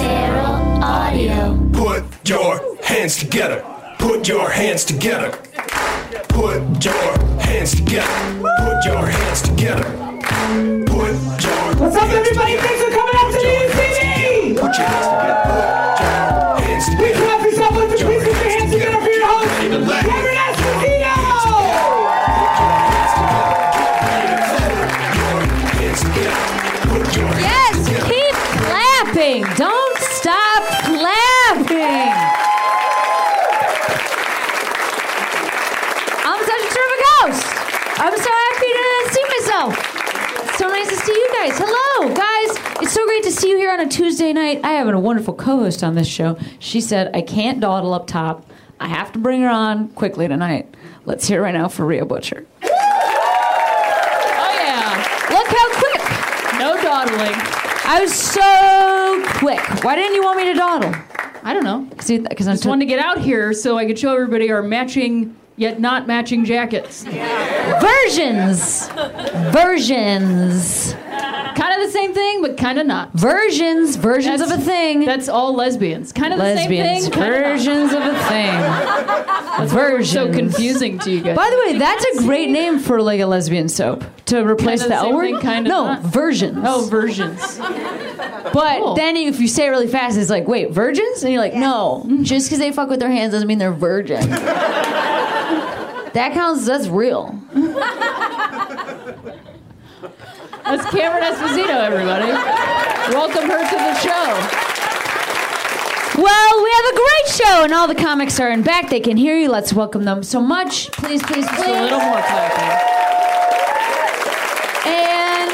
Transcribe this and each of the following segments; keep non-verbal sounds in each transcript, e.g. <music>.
Feral Audio. Put your hands together. Put your hands together. Put your hands together. Put your hands together. Put your What's up, everybody? Thanks for coming out to the UCB! Put your hands together. On a Tuesday night. I have a wonderful co-host on this show. She said I can't dawdle up top. I have to bring her on quickly tonight. Let's hear it right now for Rhea Butcher. Oh yeah! Look how quick. No dawdling. I was so quick. Why didn't you want me to dawdle? I don't know. Because I'm Just wanted to get out here so I could show everybody our matching yet not matching jackets. <laughs> versions, versions, Kind of the same thing, but kind of not. versions, versions of a thing. That's all lesbians. Kind of the same thing. versions of a thing. <laughs> versions. So confusing to you guys. By the way, that's a great name for like a lesbian soap to replace Kinda the the L word. kinda no, not. versions. oh, versions. But Cool. then if you say it really fast, it's like, wait, virgins? And you're like, no, just because they fuck with their hands doesn't mean they're virgin. <laughs> that counts. That's real. That's Cameron Esposito, everybody. Welcome her to the show. Well, we have a great show, and all the comics are in back. They can hear you. Let's welcome them so much. Please, please, please. Just a little more clapping. And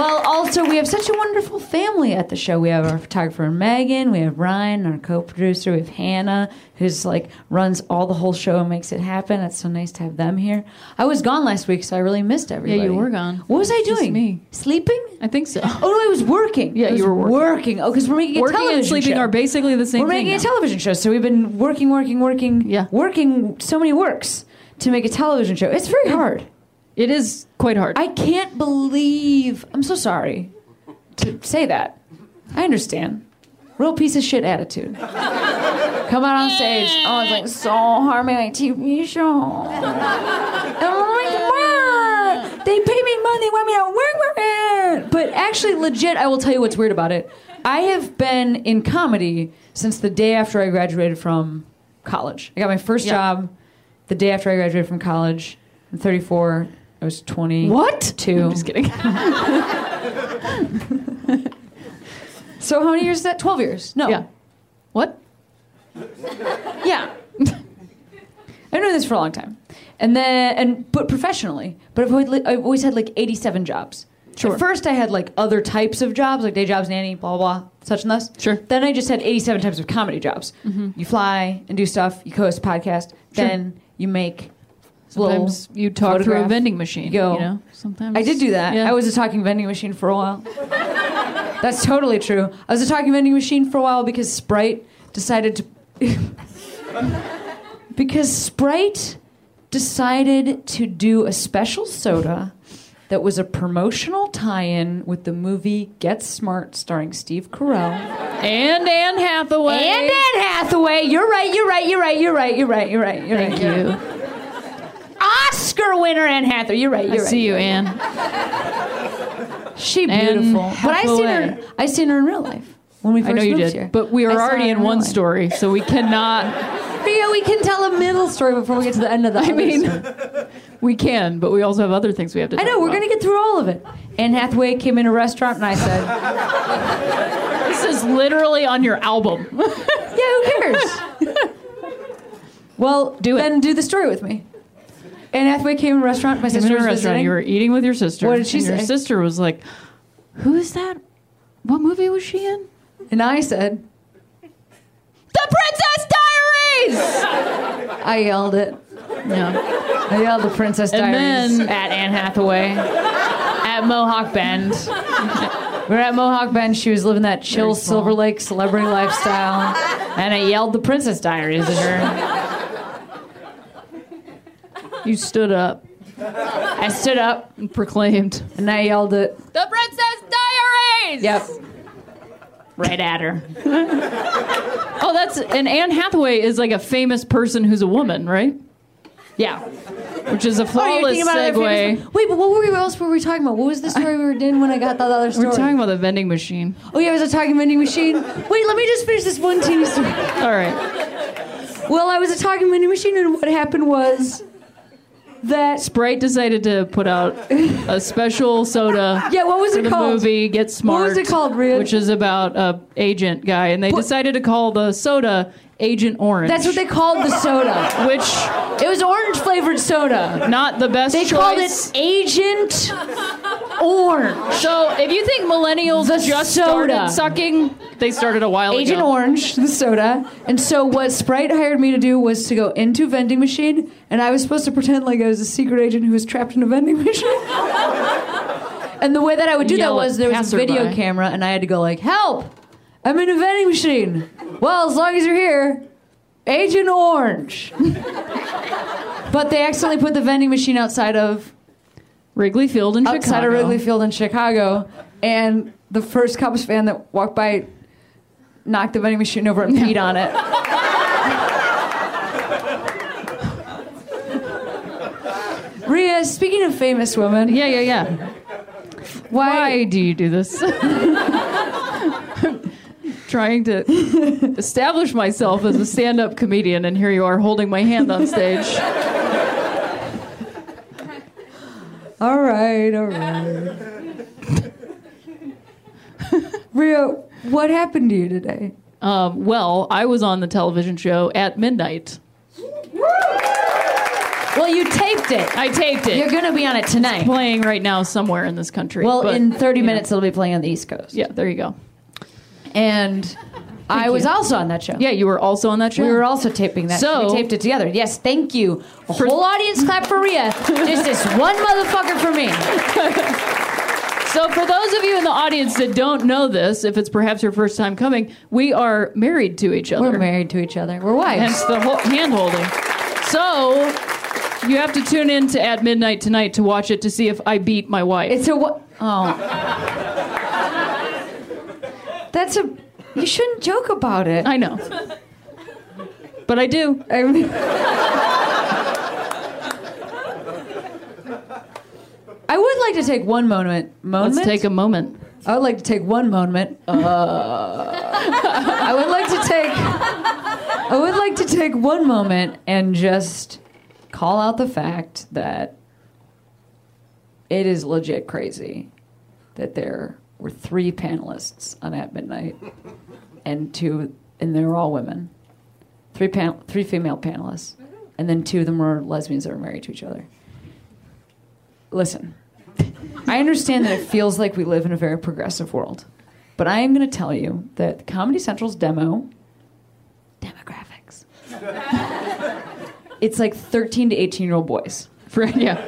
well, also we have such a wonderful family at the show. We have our photographer Megan, we have Ryan, our co-producer, we have Hannah, who's like runs all the whole show and makes it happen. It's so nice to have them here. I was gone last week, so I really missed everybody. Yeah, you were gone. What was I Just doing? me. Sleeping? I think so. Oh no, I was working. Yeah, I you were working. Oh, because we're making a Working television and sleeping show. are basically the same We're thing. making a now. television show, so we've been working, working, working, Yeah. working so many works to make a television show. It's very hard. It is quite hard. I can't believe. I'm so sorry to say that. I understand. Real piece of shit attitude. Come out on stage. Oh, it's like so hard a TV show. And I'm like, "What? They pay me money, want me to work with it. But actually, legit, I will tell you what's weird about it. I have been in comedy since the day after I graduated from college. I got my first Yeah. job the day after I graduated from college. I'm 34. I was 20. what? Two. <laughs> I'm just kidding. <laughs> So how many years is that? 12 years. No. yeah. What? Yeah. <laughs> I've known this for a long time. And then, and but professionally. But I've always, I've always had like 87 jobs. Sure. At first, I had like other types of jobs, like day jobs, nanny, blah, blah, blah, such and thus. Sure. Then I just had 87 types of comedy jobs. Mm-hmm. You fly and do stuff, you co-host a podcast, Sure. then you make Sometimes you talk through a vending machine. You go. You know. Sometimes I did do that. Yeah. I was a talking vending machine for a while. <laughs> That's totally true. I was a talking vending machine for a while because Sprite decided to. <laughs> because Sprite decided to do a special soda that was a promotional tie-in with the movie Get Smart, starring Steve Carell and Anne Hathaway. and Anne Hathaway. You're right. You're right. You're right. You're right. You're right. You're right. You're right. Thank you. Oscar winner Anne Hathaway. You're right. I You're right. see you, Anne. She Anne beautiful. But I seen her. I seen her in real life when we first I know you did, here. but we are already her in one life. story, so we cannot. <laughs> Yeah, we can tell a middle story before we get to the end of the. I mean, story. <laughs> we can, but we also have other things we have to. I know we're gonna get through all of it. Anne Hathaway came in a restaurant and I said, <laughs> This is literally on your album. "Yeah, who cares?" well, Do it. Then do the story with me. Anne Hathaway came in a restaurant. My sister a was restaurant. visiting. You were eating with your sister. What did she and Your say? sister was like, "Who is that? What movie was she in?" and I said, The Princess Diaries. I yelled it. Yeah. I yelled the Princess And Diaries then- at Anne Hathaway at Mohawk Bend. We were at Mohawk Bend. She was living that chill Silver Lake celebrity lifestyle, <laughs> and I yelled the Princess Diaries at her. You stood up I stood up and proclaimed, and I yelled it. "The Princess Diaries. Yep. Right at her. oh, that's and Anne Hathaway is like a famous person who's a woman, right? Yeah. Which is a Oh, you're flawless thinking about other segue. famous- Wait, but what were we? What else were we talking about? What was the story we were doing when I got that other story? We're talking about the vending machine. oh yeah, it was a talking vending machine. Wait, let me just finish this one teeny story. All right. Well, I was a talking vending machine, and what happened was that Sprite decided to put out a special soda. <laughs> yeah, what was for it the called? movie Get Smart. What was it called, Rhea? Which is about a agent guy, and they But- decided to call the soda Agent Orange. That's what they called the soda. Which It was orange flavored soda. not the best choice. They choice. called it Agent Orange. So if you think millennials The just soda. started sucking, they started a while Agent ago. Agent Orange, the soda. And so what Sprite hired me to do was to go into a vending machine, and I was supposed to pretend like I was a secret agent who was trapped in a vending machine. <laughs> and the way that I would do Yell that was there was a passerby. video camera, and I had to go like, "Help! I'm in a vending machine." Well, as long as you're here, Agent Orange. <laughs> but they accidentally put the vending machine outside of Wrigley Field in outside Chicago. of Wrigley Field in Chicago, and the first Cubs fan that walked by knocked the vending machine over and peed on it. <laughs> Rhea, speaking of famous women, Yeah, yeah, yeah. why, Why do you do this? <laughs> Trying to establish myself as a stand-up comedian, and here you are holding my hand on stage. All right, all right. <laughs> Rhea, what happened to you today? Um, well, I was on the television show at midnight. Well, you taped it. I taped it. You're going to be on it tonight. playing right now somewhere in this country. Well, but, in 30 you know. minutes, it'll be playing on the East Coast. Yeah, there you go. And I was also on that show. Yeah, you were also on that show. We were also taping that. So- we taped it together. Yes, thank you. A whole audience clap for Rhea. Just this <laughs> one motherfucker for me. So, for those of you in the audience that don't know this, if it's perhaps your first time coming, we are married to each other. We're married to each other. We're wives. Hence the whole hand holding. So, you have to tune in to At Midnight tonight to watch it to see if I beat my wife. It's a what? Oh. That's a. You shouldn't joke about it. I know. But I do. I mean, I would like to take one moment. Moment. Let's take a moment. I would like to take one moment. Uh, I would like to take. I would like to take one moment and just call out the fact that it is legit crazy that there were three panelists on At Midnight, and two, and they were all women. Three pan, three female panelists, mm-hmm. and then two of them were lesbians that were married to each other. Listen, I understand that it feels like we live in a very progressive world, but I am going to tell you that Comedy Central's demo demographics. it's like 13 to 18 year old boys, For, <laughs> yeah.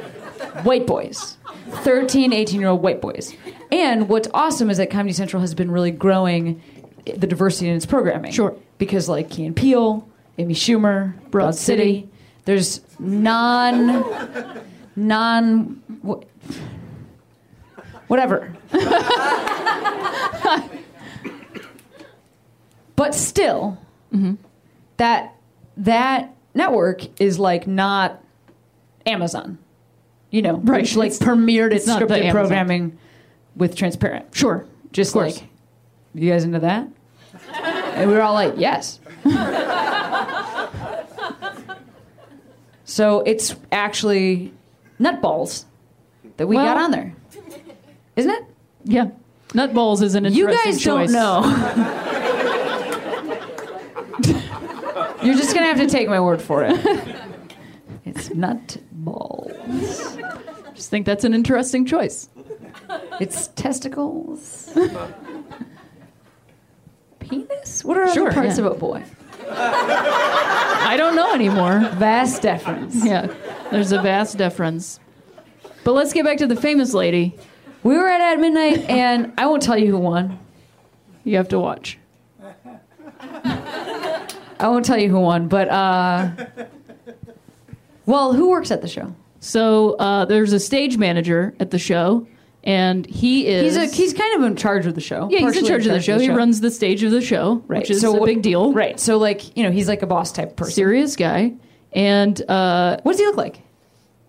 white boys. 13, 18 year old white boys. And what's awesome is that Comedy Central has been really growing the diversity in its programming. Sure. Because like Key and Peele, Amy Schumer, Broad City, there's non, non, whatever. <laughs> but still, that that network is like not Amazon, you know, Right. which like It's- premiered its it's scripted programming with Transparent. Sure. Just Of like, you guys into that? and we were all like, yes. so it's actually nutballs that we got on there, isn't it? Yeah. Nutballs is an interesting You guys choice. don't know. You're just gonna have to take my word for it. It's nutballs. Just think that's an interesting choice. It's testicles. <laughs> Penis? What are Sure, other parts yeah. of a boy? I don't know anymore. Vast deference. Yeah. There's a vast deference. But let's get back to the famous lady. We were at at midnight, and I won't tell you who won. You have to watch. I won't tell you who won, but uh, well, who works at the show? So uh, there's a stage manager at the show, and he is He's a, he's kind of in charge of the show. yeah he's in charge of the show. He runs the stage of the show, right. which is so a big deal. Right. So like you know he's like a boss type person. serious guy, and uh, What does he look like?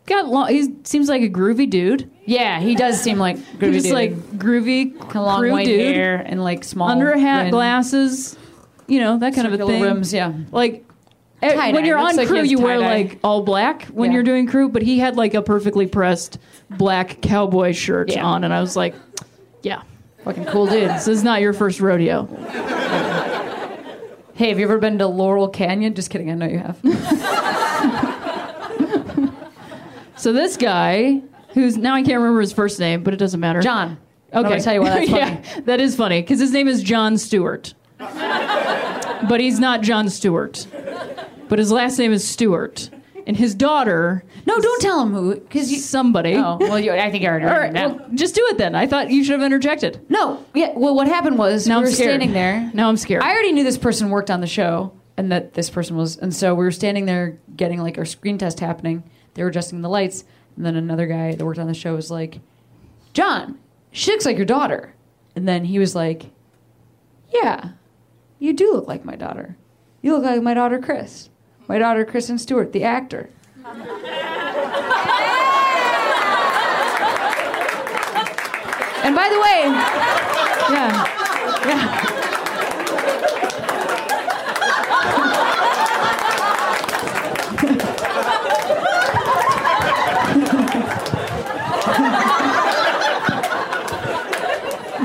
got long. He seems like a groovy dude. Yeah, he does seem like groovy just dude. like groovy, Kind of long white dude, hair and like small under a hat, glasses, you know that kind of a circular thing. rims. Yeah. Like Eh, tie-dye. when you're Looks on like he crew, has you wear tie-dye. like all black when Yeah. you're doing crew, but he had like a perfectly pressed black cowboy shirt Yeah. on, and I was like, yeah, Fucking cool dude. this is not your first rodeo. <laughs> Hey, have you ever been to Laurel Canyon? Just kidding. I know you have. <laughs> So this guy, who's now I can't remember his first name, but it doesn't matter. John. I'm Okay, gonna tell you why that's <laughs> funny. yeah, that is funny because his name is John Stewart, but he's not Jon Stewart. But his last name is Stewart, and his daughter, No, don't tell him who, because you. somebody. Oh, well, you, I think I already All right, down. well, just do it then. I thought you should have interjected. No, yeah. Well, what happened was Now we I'm were scared. standing there. Now I'm scared. I already knew this person worked on the show, and that this person was, and so we were standing there getting like our screen test happening. They were adjusting the lights, and then another guy that worked on the show was like, "John, she looks like your daughter," and then he was like, "Yeah, you do look like my daughter. You look like my daughter, Chris. My daughter, Kristen Stewart, the actor." And by the way, yeah, yeah.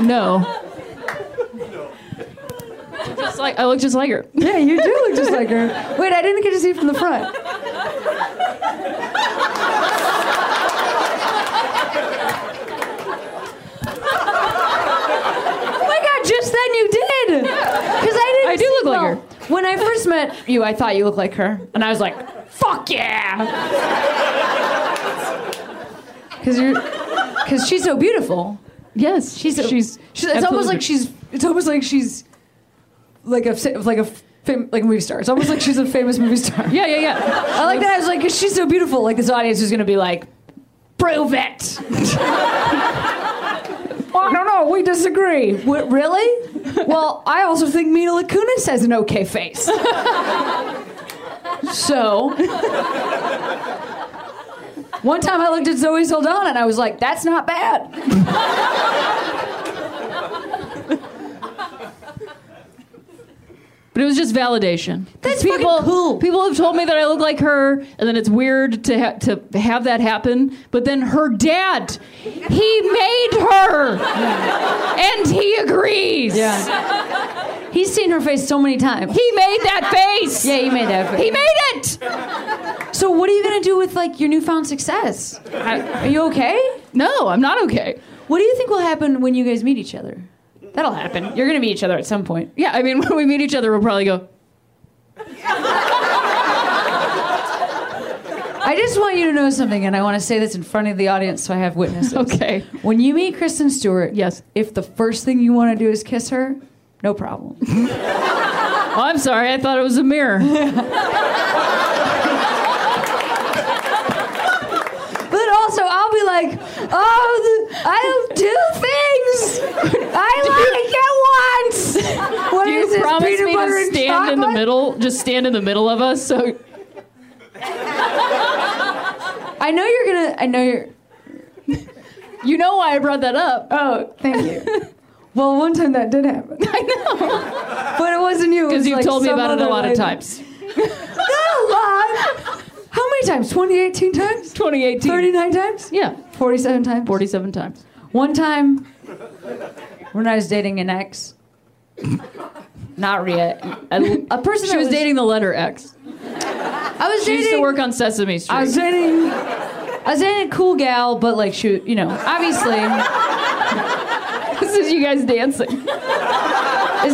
<laughs> no. Just like I look just like her. Yeah, you do look just like her. Wait, I didn't get to see from the front. Oh my god, just then you did! Because I didn't I do look like her. When I first met you, I thought you looked like her. And I was like, fuck yeah! Because you're. Because she's so beautiful. Yes, She's so, she's. she's it's almost like she's it's almost like she's like a like a fam, like a movie star. It's almost like she's a famous movie star. <laughs> Yeah, yeah, yeah. I like that. I was like, 'cause she's so beautiful. Like this audience is gonna be like, prove it. <laughs> well, I don't know. We disagree. What, really? Well, I also think Mila Kunis has an okay face. <laughs> so. One time I looked at Zoe Saldana and I was like, that's not bad. But it was just validation. That's people. fucking cool. People have told me that I look like her, and then it's weird to ha- to have that happen. But then her dad, he made her, and he agrees. Yeah. He's seen her face so many times. He made that face. yeah, he made that. Face. He made it. So what are you gonna do with like your newfound success? Are you okay? No, I'm not okay. What do you think will happen when you guys meet each other? That'll happen. You're gonna meet each other at some point. Yeah, I mean, <laughs> when we meet each other, we'll probably go. I just want you to know something, and I want to say this in front of the audience so I have witnesses. Okay. When you meet Kristen Stewart, Yes. if the first thing you want to do is kiss her, no problem. Oh, I'm sorry. I thought it was a mirror. But also, I'll be like, oh, the, I do I <laughs> like it once. What Do you is this, promise peanut me butter to and stand in the middle? Just stand in the middle of us. So I know you're gonna. I know you're. you know why I brought that up. Oh, thank you. well, one time that did happen. <laughs> I know, but it wasn't you. Because Because you've told me about it a lot of times. Not a lot. How many times? 2018 times? 2018. 39 times? Yeah, 47 times? 47 times. One time, when I was dating an ex, not Rhea, a, a person She that was dating the letter X. I was She dating. used to work on Sesame Street. I was dating. I was dating a cool gal, but like she, you know, obviously, this is you guys dancing. is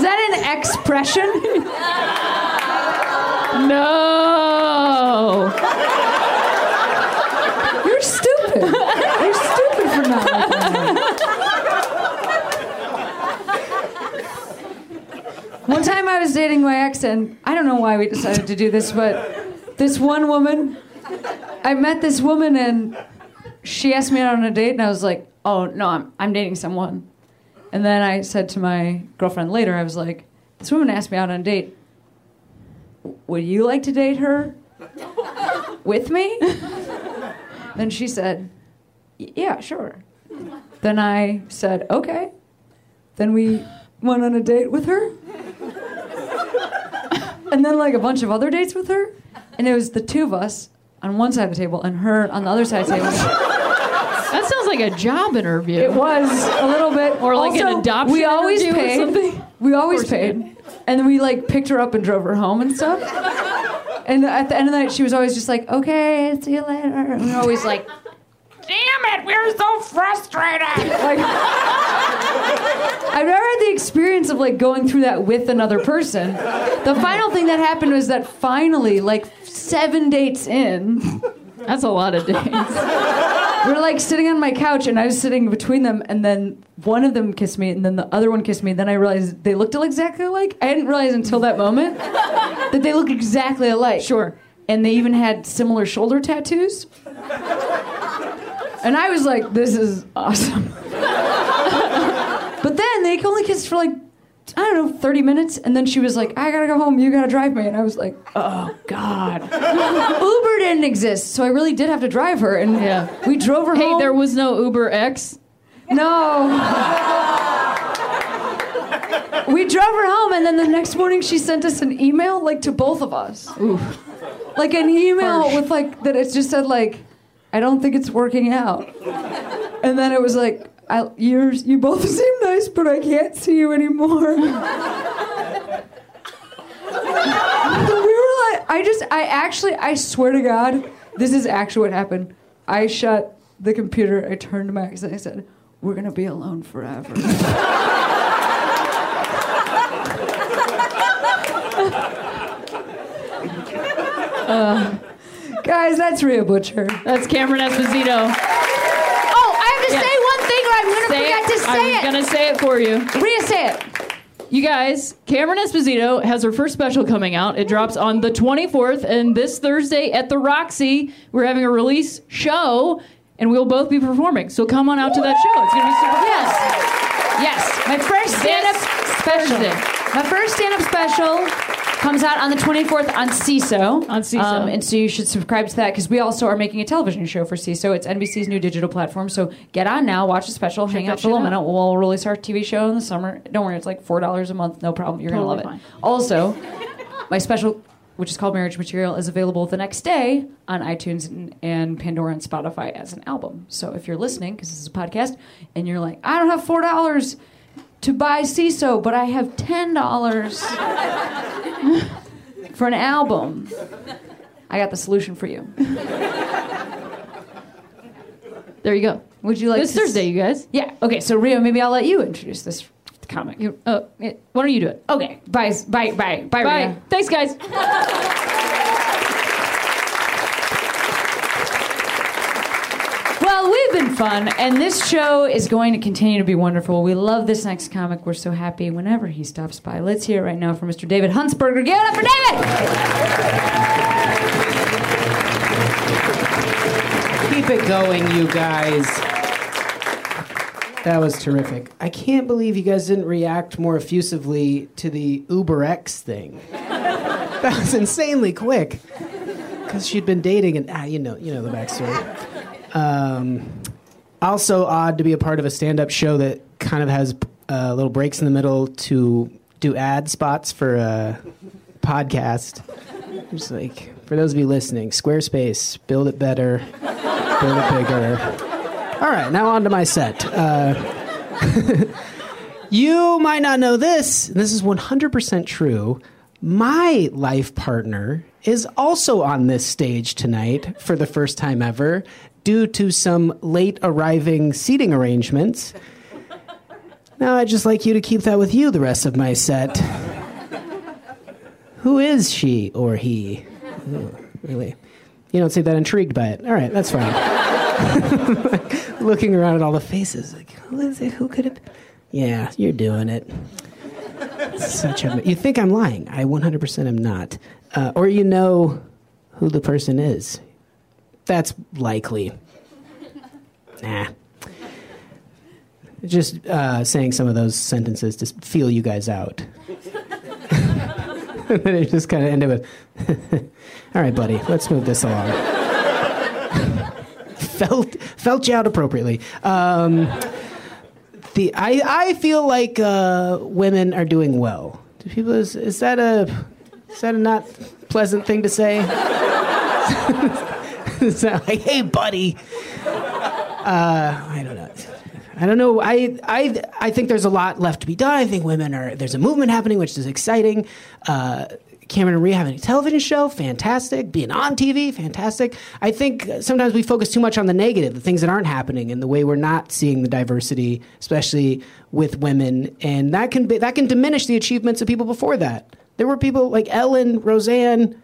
that an expression? No. You're stupid. You're stupid for not liking that. One time I was dating my ex, and I don't know why we decided to do this, but this one woman, I met this woman, and she asked me out on a date, and I was like, oh no, I'm I'm dating someone. And then I said to my girlfriend later, I was like, this woman asked me out on a date. Would you like to date her with me? then she said, yeah, sure. Then I said, okay. Then we went on a date with her. And then like a bunch of other dates with her. And it was the two of us on one side of the table and her on the other side of the table. That sounds like a job interview. It was a little bit, Or like an adoption We always interview or paid. something? We always Of course you paid, and then we like picked her up and drove her home and stuff. And at the end of the night, she was always just like, "Okay, see you later." And we were always like, Damn it, we're so frustrated. like I've never had the experience of like going through that with another person. The final thing that happened was that finally, like seven dates in, That's a lot of dates. we're like sitting on my couch and I was sitting between them and then one of them kissed me and then the other one kissed me. Then I realized they looked exactly alike. I didn't realize until that moment that they looked exactly alike. Sure. And they even had similar shoulder tattoos. And I was like, this is awesome. but then they only kissed for like, I don't know, 30 minutes. And then she was like, I gotta go home. You gotta drive me. And I was like, oh, God. Uber didn't exist. So I really did have to drive her. And Yeah. we drove her Hey, home. there was no Uber X. No. we drove her home, and then the next morning she sent us an email, like to both of us. Like an email Harsh. with like that. It just said like, "I don't think it's working out," and then it was like, I, "You're you both <laughs> seem nice, but I can't see you anymore." <laughs> we were like, I just, I actually, I swear to God, this is actually what happened. I shut the computer, I turned to Max, and I said, We're gonna be alone forever. <laughs> Uh, guys, that's Rhea Butcher. That's Cameron Esposito. Oh, I have to Yeah. say one thing, or I'm gonna Say forget it. to say I was it. I'm gonna say it for you. Rhea, say it. You guys, Cameron Esposito has her first special coming out. It drops on the 24th, and this Thursday at the Roxy, we're having a release show, and we'll both be performing. So come on out to that show. It's gonna be super fun. Yes, my first stand-up special. Thursday. My first stand-up special comes out on the 24th on Seeso. On Seeso. Um, and so you should subscribe to that because we also are making a television show for Seeso. It's NBC's new digital platform. So get on now, watch the special, hang out for a little minute. We'll release our TV show in the summer. Don't worry, it's like $4 a month. No problem. You're Totally going to love fine. it. Also, my special, which is called Marriage Material, is available the next day on iTunes and, and Pandora and Spotify as an album. So if you're listening, because this is a podcast, and you're like, I don't have $4 to buy Seeso, but I have $10 <laughs> for an album. I got the solution for you. There you go. Would you like this to s- Thursday, you guys. Yeah. Okay. So Rhea, maybe I'll let you introduce this comic. You, uh, it- why don't you do it? Okay. Bye. Bye. Bye. Bye. Bye. Thanks, guys. <laughs> Well, we've been fun, and this show is going to continue to be wonderful. We love this next comic. We're so happy whenever he stops by. Let's hear it right now from Mr. David Huntsberger. Give it up for David. Keep it going, you guys. That was terrific. I can't believe you guys didn't react more effusively to the Uber X thing. <laughs> That was insanely quick. Because she'd been dating, and ah, you know, you know the backstory. Um, also, odd to be a part of a stand-up show that kind of has uh, little breaks in the middle to do ad spots for a podcast. Just like for those of you listening, Squarespace, build it better, build it bigger. All right, now on to my set. Uh, <laughs> you might not know this, and this is 100% true. My life partner is also on this stage tonight for the first time ever due to some late arriving seating arrangements. Now, I'd just like you to keep that with you the rest of my set. Who is she or he? Ooh, really? You don't seem that intrigued by it. All right, that's fine. <laughs> Looking around at all the faces, like, who is it? Who could it? be? Yeah, you're doing it. Such a. You think I'm lying? I 100% am not. Uh, or you know who the person is. That's likely. Nah. just uh, saying some of those sentences to feel you guys out. <laughs> and then it just kind of ended with, <laughs> "All right, buddy, let's move this along." <laughs> felt felt you out appropriately. Um, the I I feel like uh, women are doing well. Do people is, is that a is that a not pleasant thing to say? <laughs> is that like, hey, buddy? Uh, I don't know. I don't know. I, I, I think there's a lot left to be done. I think women are, there's a movement happening, which is exciting. Uh, Cameron and Rhea having a television show, fantastic. Being on TV, fantastic. I think sometimes we focus too much on the negative, the things that aren't happening, and the way we're not seeing the diversity, especially with women, and that can be, that can diminish the achievements of people before that. There were people like Ellen, Roseanne,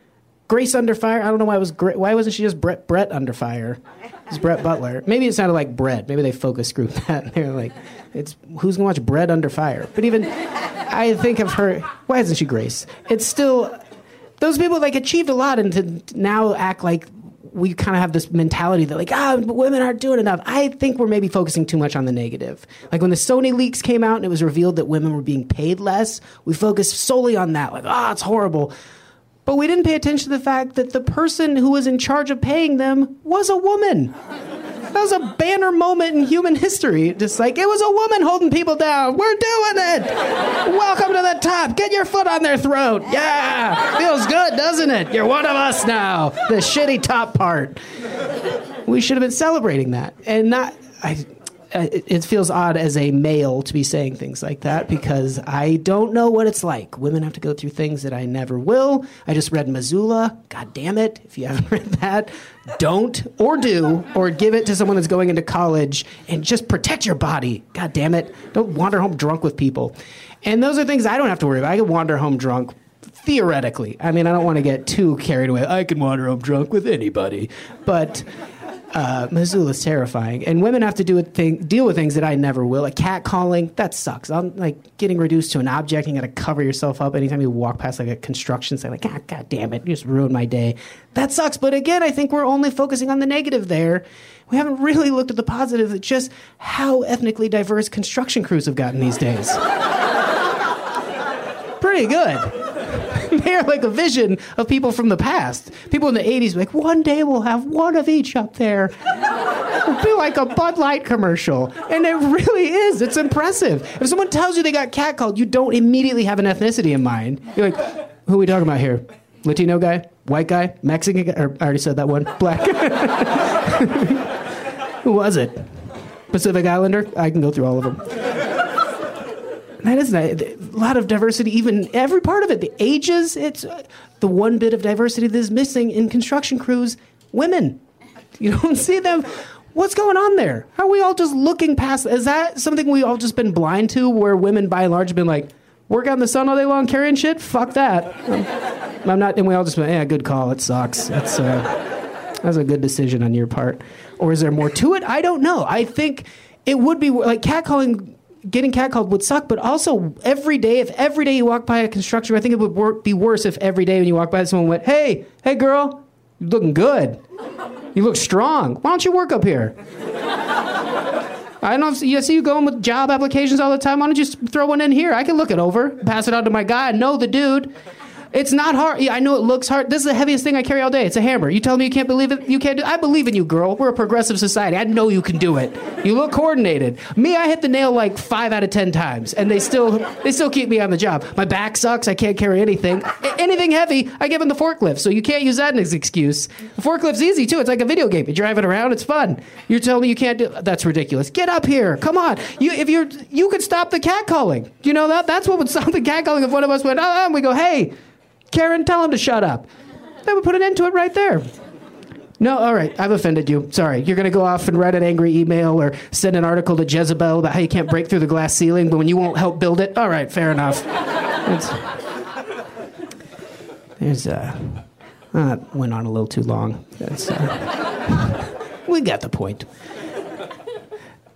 Grace Under Fire. I don't know why it was Gra- why wasn't she just Brett Brett Under Fire? It's Brett Butler. Maybe it sounded like Brett. Maybe they focus group <laughs> that. They're like, it's who's gonna watch Bread Under Fire? But even I think of her. Why isn't she Grace? It's still those people like achieved a lot, and to now act like we kind of have this mentality that like ah women aren't doing enough. I think we're maybe focusing too much on the negative. Like when the Sony leaks came out and it was revealed that women were being paid less, we focused solely on that. Like ah, it's horrible. But we didn't pay attention to the fact that the person who was in charge of paying them was a woman. That was a banner moment in human history. Just like it was a woman holding people down. We're doing it. Welcome to the top. Get your foot on their throat. Yeah. Feels good, doesn't it? You're one of us now. The shitty top part. We should have been celebrating that and not. I, Uh, it feels odd as a male to be saying things like that because I don't know what it's like. Women have to go through things that I never will. I just read Missoula. God damn it. If you haven't <laughs> read that, don't or do or give it to someone that's going into college and just protect your body. God damn it. Don't wander home drunk with people. And those are things I don't have to worry about. I can wander home drunk theoretically. I mean, I don't want to get too carried away. I can wander home drunk with anybody. But uh, Missoula's terrifying, and women have to do a thing, deal with things that I never will. Like cat calling, that sucks. I'm like getting reduced to an object. You got to cover yourself up anytime you walk past like a construction site. Like, God, God damn it, you just ruined my day. That sucks. But again, I think we're only focusing on the negative there. We haven't really looked at the positive. That Just how ethnically diverse construction crews have gotten these days. <laughs> Pretty good they're like a vision of people from the past. People in the 80s like, one day we'll have one of each up there. It'll be like a Bud Light commercial. And it really is. It's impressive. If someone tells you they got catcalled, you don't immediately have an ethnicity in mind. You're like, who are we talking about here? Latino guy? White guy? Mexican guy? Or, I already said that one. Black. <laughs> who was it? Pacific Islander? I can go through all of them that is a lot of diversity even every part of it the ages it's uh, the one bit of diversity that is missing in construction crews women. You <laughs> don't see them. What's going on there? How are we all just looking past is that something we all just been blind to where women by and large have been like work out in the sun all day long carrying shit? Fuck that. <laughs> I'm not and we all just went yeah good call. It sucks. That's uh, a good decision on your part. Or is there more to it? I don't know. I think it would be like catcalling getting catcalled would suck, but also every day, if every day you walk by a construction, I think it would work, be worse if every day when you walk by someone went, "Hey, hey, girl, you're looking good. You look strong. Why don't you work up here?" I don't know if you see you going with job applications all the time. Why don't you just throw one in here? I can look it over, pass it on to my guy. I know the dude. It's not hard. Yeah, I know it looks hard. This is the heaviest thing I carry all day. It's a hammer. You tell me you can't believe it? You can't do I believe in you, girl. We're a progressive society. I know you can do it. You look coordinated. Me, I hit the nail like five out of ten times, and they still they still keep me on the job. My back sucks. I can't carry anything. A- anything heavy, I give them the forklift. So you can't use that as an excuse. The forklift's easy too. It's like a video game. You drive it around. It's fun. You're telling me you can't do that's ridiculous. Get up here. Come on. You if you're you could stop the cat calling. You know that? That's what would stop the cat calling if one of us went, ah, and we go, hey. Karen, tell him to shut up. That would put an end to it right there. No, all right, I've offended you. Sorry. You're going to go off and write an angry email or send an article to Jezebel about how you can't break through the glass ceiling, but when you won't help build it. All right, fair enough. It's, there's, uh, uh, went on a little too long. Uh, we got the point.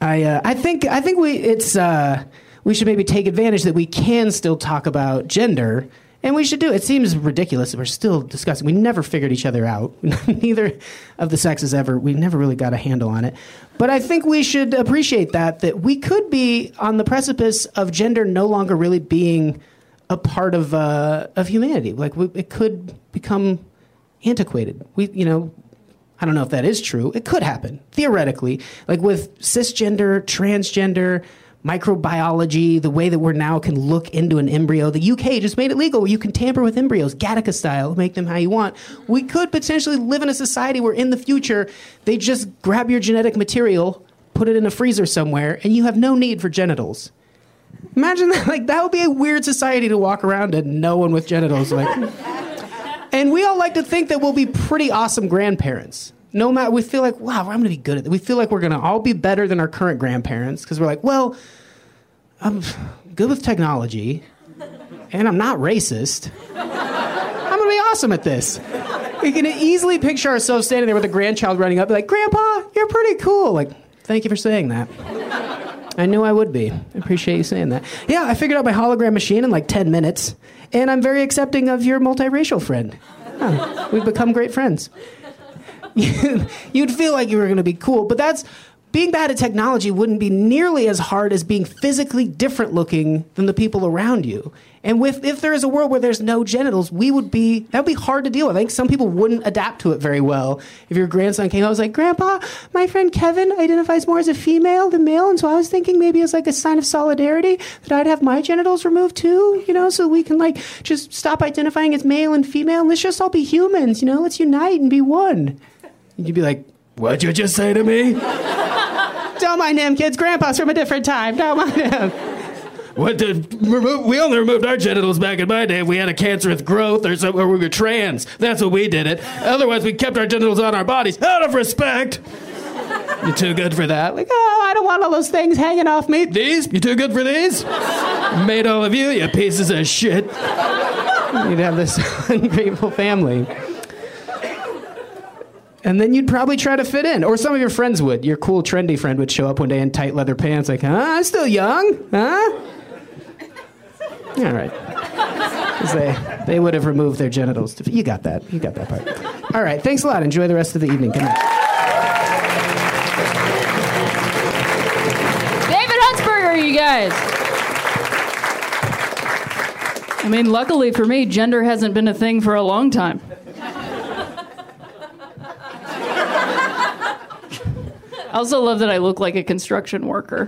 I, uh, I think, I think we, it's, uh, we should maybe take advantage that we can still talk about gender And we should do it. It seems ridiculous. We're still discussing. We never figured each other out. <laughs> Neither of the sexes ever. We never really got a handle on it. But I think we should appreciate that that we could be on the precipice of gender no longer really being a part of uh, of humanity. Like we, it could become antiquated. We, you know, I don't know if that is true. It could happen theoretically, like with cisgender, transgender, microbiology, the way that we're now can look into an embryo. The UK just made it legal you can tamper with embryos, Gattaca style, make them how you want. We could potentially live in a society where in the future they just grab your genetic material, put it in a freezer somewhere, and you have no need for genitals. Imagine <laughs> that. Like that would be a weird society to walk around and no one with genitals. Like, <laughs> and we all like to think that we'll be pretty awesome grandparents. No matter, we feel like, wow, I'm going to be good at it. We feel like we're going to all be better than our current grandparents because we're like, well, I'm good with technology, and I'm not racist. I'm going to be awesome at this. We can easily picture ourselves standing there with a grandchild running up, like, Grandpa, you're pretty cool. Like, thank you for saying that. I knew I would be. I appreciate you saying that. Yeah, I figured out my hologram machine in like 10 minutes, and I'm very accepting of your multiracial friend. Huh, we've become great friends. <laughs> You'd feel like you were going to be cool, but that's being bad at technology wouldn't be nearly as hard as being physically different looking than the people around you. And with if there is a world where there's no genitals, we would be that would be hard to deal with. I think some people wouldn't adapt to it very well. If your grandson came I was like, Grandpa, my friend Kevin identifies more as a female than male, and so I was thinking maybe as like a sign of solidarity that I'd have my genitals removed too, you know, so we can like just stop identifying as male and female and let's just all be humans, you know, let's unite and be one. You'd be like, What'd you just say to me? <laughs> Don't mind him, kids. Grandpa's from a different time. Don't mind him. What did remove? We only removed our genitals back in my day. if We had a cancerous growth or something, or we were trans. That's what we did it. Otherwise, we kept our genitals on our bodies out of respect. You're too good for that. Like, oh, I don't want all those things hanging off me. These? You're too good for these? Made all of you, you pieces of shit. You'd have this <laughs> ungrateful family. And then you'd probably try to fit in. Or some of your friends would. Your cool, trendy friend would show up one day in tight leather pants, like, huh? I'm still young. Huh? All right. They, they would have removed their genitals. To, you got that. You got that part. All right. Thanks a lot. Enjoy the rest of the evening. Good night. David Huntsberger, you guys. I mean, luckily for me, gender hasn't been a thing for a long time. I also love that I look like a construction worker.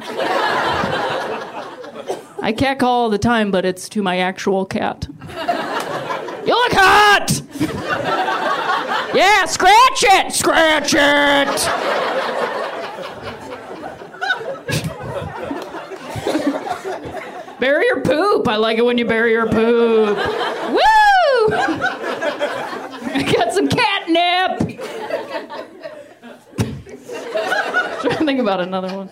I cat call all the time, but it's to my actual cat. You look hot! Yeah, scratch it! Scratch it! Bury your poop. I like it when you bury your poop. Woo! I got some catnip. Trying to think about another one.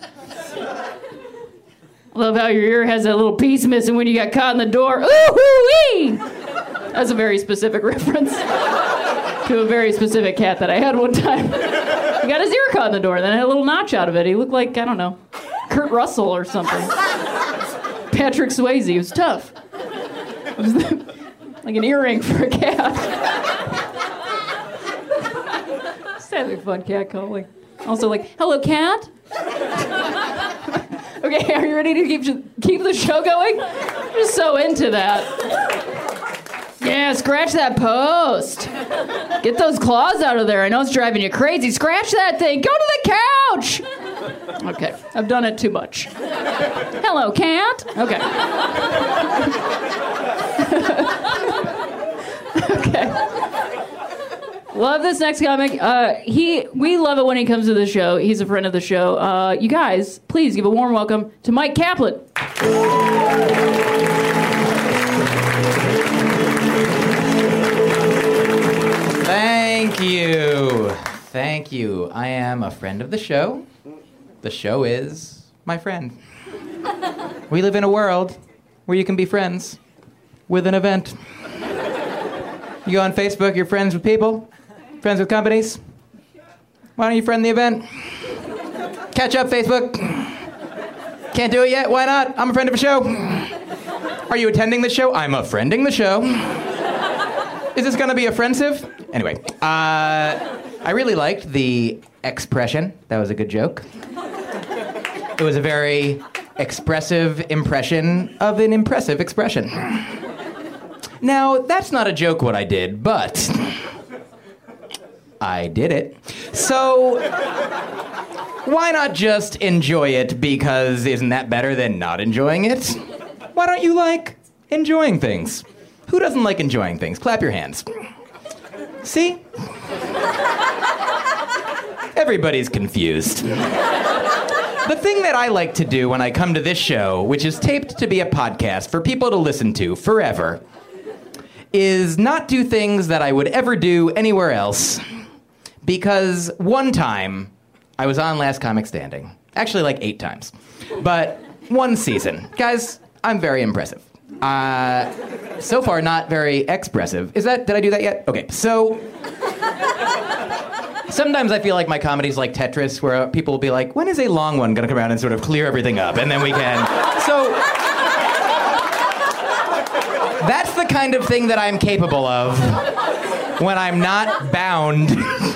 Love how your ear has that little piece missing when you got caught in the door. Ooh wee! That's a very specific <laughs> reference to a very specific cat that I had one time. He got his ear caught in the door, and then had a little notch out of it. He looked like I don't know, Kurt Russell or something. Patrick Swayze. It was tough. It was <laughs> like an earring for a cat. <laughs> Just having fun cat calling. Also, like, hello, cat. <laughs> okay, are you ready to keep keep the show going? I'm just so into that. Yeah, scratch that post. Get those claws out of there. I know it's driving you crazy. Scratch that thing. Go to the couch. Okay, I've done it too much. Hello, cat. Okay. <laughs> okay. Love this next comic. Uh, he, we love it when he comes to the show. He's a friend of the show. Uh, you guys, please give a warm welcome to Mike Kaplan. Thank you. Thank you. I am a friend of the show. The show is my friend. We live in a world where you can be friends with an event. You go on Facebook, you're friends with people, friends with companies. Why don't you friend the event? Catch up, Facebook. Can't do it yet? Why not? I'm a friend of a show. Are you attending the show? I'm a friending the show. Is this going to be offensive? Anyway, uh, I really liked the expression. That was a good joke. It was a very expressive impression of an impressive expression. Now, that's not a joke what I did, but I did it. So, why not just enjoy it because isn't that better than not enjoying it? Why don't you like enjoying things? Who doesn't like enjoying things? Clap your hands. See? Everybody's confused. The thing that I like to do when I come to this show, which is taped to be a podcast for people to listen to forever, is not do things that I would ever do anywhere else. Because one time I was on Last Comic Standing. Actually, like eight times. But one season. Guys, I'm very impressive. Uh, so far, not very expressive. Is that, did I do that yet? Okay, so. Sometimes I feel like my comedy's like Tetris, where people will be like, when is a long one gonna come around and sort of clear everything up? And then we can. So. That's the kind of thing that I'm capable of when I'm not bound <laughs>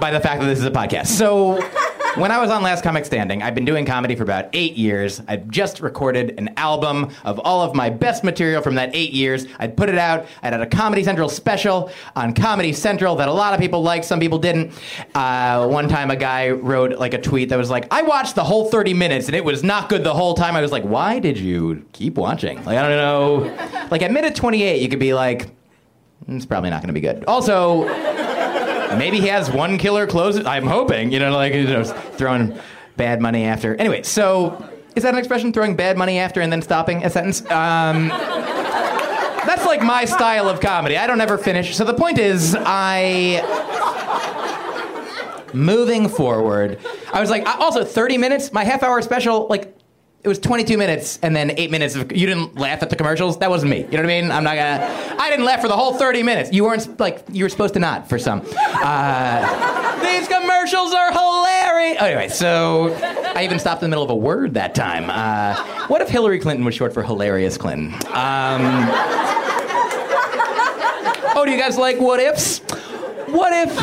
by the fact that this is a podcast. So, when I was on Last Comic Standing, I've been doing comedy for about eight years. I've just recorded an album of all of my best material from that eight years. I'd put it out. I had a Comedy Central special on Comedy Central that a lot of people liked, some people didn't. Uh, one time, a guy wrote like a tweet that was like, "I watched the whole 30 minutes and it was not good the whole time." I was like, "Why did you keep watching?" Like, I don't know. Like at minute 28, you could be like, "Mm, "It's probably not going to be good." Also. Maybe he has one killer close. I'm hoping, you know, like you know, throwing bad money after. Anyway, so is that an expression? Throwing bad money after and then stopping a sentence? Um, that's like my style of comedy. I don't ever finish. So the point is, I. Moving forward, I was like, also 30 minutes, my half hour special, like, it was 22 minutes and then eight minutes of you didn't laugh at the commercials? That wasn't me. You know what i mean? I'm not gonna i didn't laugh for the whole 30 minutes. You weren't like you were supposed to not for some. Uh, these commercials are hilarious. Anyway so i even stopped in the middle of a word that time. Uh, what if hillary clinton was short for hilarious clinton? Um, oh do you guys like what ifs? What if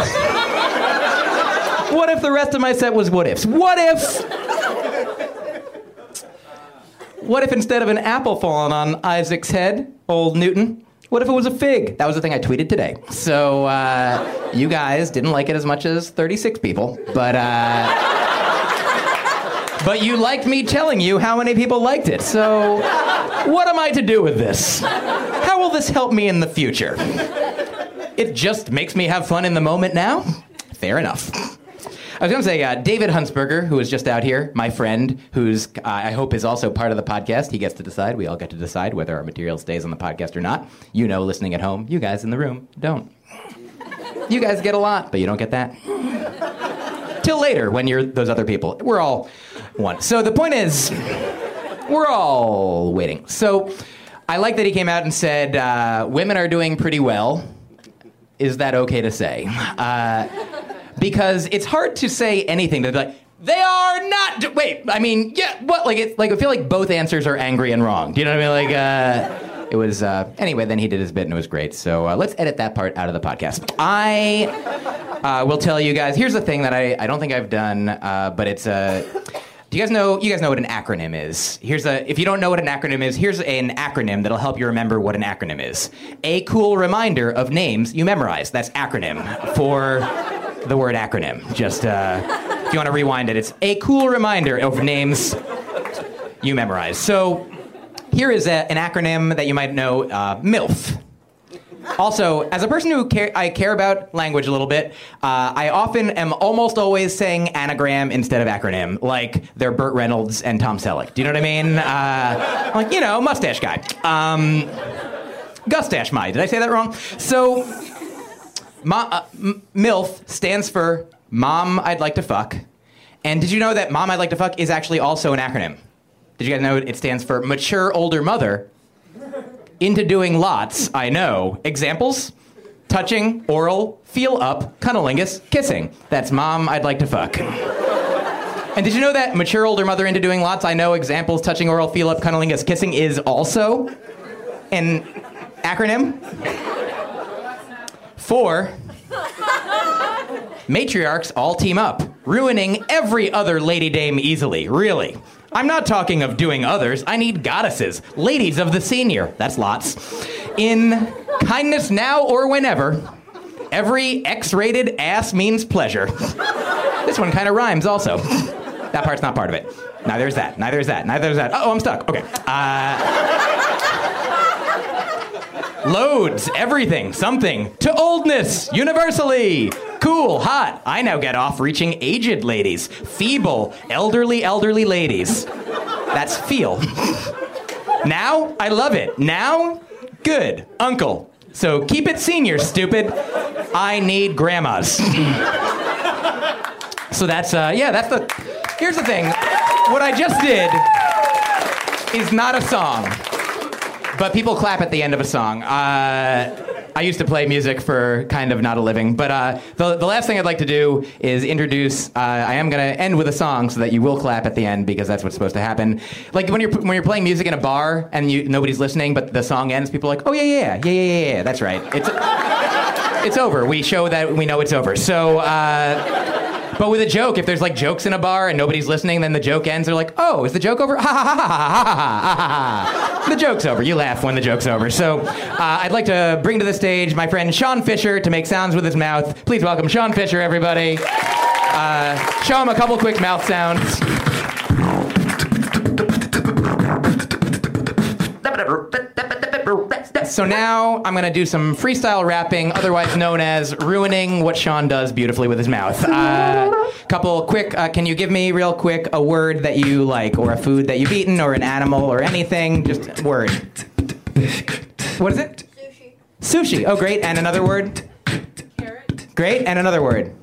what if the rest of my set was what ifs? What if what if instead of an apple falling on Isaac's head, old Newton, what if it was a fig? That was the thing I tweeted today. So uh, you guys didn't like it as much as 36 people, but uh, but you liked me telling you how many people liked it. So what am I to do with this? How will this help me in the future? It just makes me have fun in the moment now. Fair enough. I was going to say, uh, David Huntsberger, who is just out here, my friend, who's uh, I hope is also part of the podcast. He gets to decide. We all get to decide whether our material stays on the podcast or not. You know, listening at home, you guys in the room don't. You guys get a lot, but you don't get that. Till later, when you're those other people. We're all one. So the point is, we're all waiting. So I like that he came out and said, uh, women are doing pretty well. Is that okay to say? Uh, because it's hard to say anything They're like they are not. Do- Wait, I mean, yeah, what? Like, it, like I feel like both answers are angry and wrong. Do you know what I mean? Like, uh, it was uh, anyway. Then he did his bit and it was great. So uh, let's edit that part out of the podcast. I uh, will tell you guys. Here's the thing that I, I don't think I've done, uh, but it's a. Do you guys know? You guys know what an acronym is? Here's a. If you don't know what an acronym is, here's an acronym that'll help you remember what an acronym is. A cool reminder of names you memorize. That's acronym for the word acronym. Just uh, if you want to rewind it, it's a cool reminder of names you memorize. So here is a, an acronym that you might know: uh, MILF. Also, as a person who care, I care about language a little bit, uh, I often am almost always saying anagram instead of acronym, like they're Burt Reynolds and Tom Selleck. Do you know what I mean? Uh, like you know, mustache guy. Um, Gustache my. Did I say that wrong? So, Ma- uh, M- MILF stands for Mom I'd Like to Fuck. And did you know that Mom I'd Like to Fuck is actually also an acronym? Did you guys know it stands for Mature Older Mother? Into doing lots, I know. Examples? Touching, oral, feel up, cunnilingus, kissing. That's Mom I'd Like to Fuck. And did you know that mature older mother into doing lots? I know examples touching, oral, feel up, cunnilingus, kissing is also an acronym for matriarchs all team up, ruining every other lady dame easily, really. I'm not talking of doing others. I need goddesses, ladies of the senior. That's lots. In kindness now or whenever, every X rated ass means pleasure. this one kind of rhymes also. That part's not part of it. Neither is that. Neither is that. Neither is that. Oh, I'm stuck. Okay. Uh, loads, everything, something, to oldness, universally. Cool, hot. I now get off reaching aged ladies, feeble, elderly, elderly ladies. That's feel. now, I love it. Now, good, uncle. So keep it senior, stupid. I need grandmas. so that's, uh, yeah, that's the. Here's the thing. What I just did is not a song, but people clap at the end of a song. Uh, I used to play music for kind of not a living, but uh, the, the last thing I'd like to do is introduce. Uh, I am going to end with a song so that you will clap at the end because that's what's supposed to happen. Like when you're when you're playing music in a bar and you, nobody's listening, but the song ends, people are like, "Oh yeah, yeah, yeah, yeah, yeah, yeah." That's right. It's it's over. We show that we know it's over. So. Uh, but with a joke, if there's like jokes in a bar and nobody's listening, then the joke ends. They're like, "Oh, is the joke over?" <laughs> Ha ha ha ha ha ha ha. The joke's over. You laugh when the joke's over. So, uh, I'd like to bring to the stage my friend Sean Fisher to make sounds with his mouth. Please welcome Sean Fisher, everybody. Uh, show him a couple quick mouth sounds. <laughs> So now I'm going to do some freestyle rapping, otherwise known as ruining what Sean does beautifully with his mouth. Uh, <laughs> couple quick, uh, can you give me real quick a word that you like, or a food that you've eaten, or an animal, or anything? Just a word. What is it? Sushi. Sushi. Oh, great. And another word? Carrot. Great. And another word?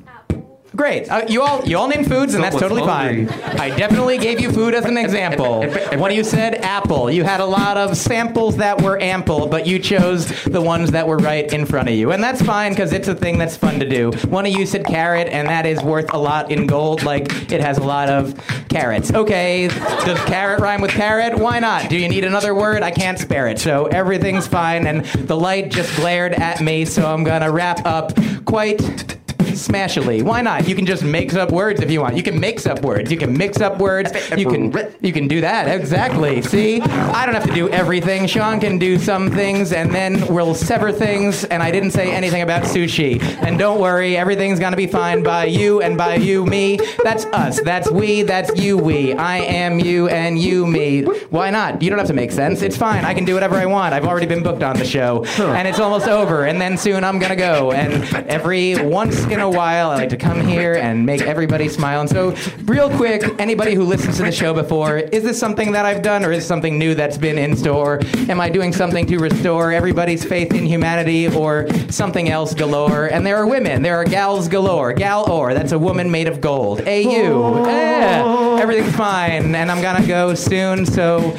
Great. Uh, you all you all named foods, and that's totally fine. I definitely gave you food as an example. One of you said apple. You had a lot of samples that were ample, but you chose the ones that were right in front of you, and that's fine because it's a thing that's fun to do. One of you said carrot, and that is worth a lot in gold. Like it has a lot of carrots. Okay, does carrot rhyme with carrot? Why not? Do you need another word? I can't spare it, so everything's fine. And the light just glared at me, so I'm gonna wrap up quite smashily. Why not? You can just mix up words if you want. You can mix up words. You can mix up words. You can you can do that exactly. See, I don't have to do everything. Sean can do some things, and then we'll sever things. And I didn't say anything about sushi. And don't worry, everything's gonna be fine by you and by you me. That's us. That's we. That's you we. I am you and you me. Why not? You don't have to make sense. It's fine. I can do whatever I want. I've already been booked on the show, and it's almost over. And then soon I'm gonna go. And every once in a while, I like to come here and make everybody smile. And so, real quick, anybody who listens to the show before, is this something that I've done, or is something new that's been in store? Am I doing something to restore everybody's faith in humanity, or something else galore? And there are women, there are gals galore. Gal or, that's a woman made of gold. AU. Yeah, everything's fine, and I'm gonna go soon, so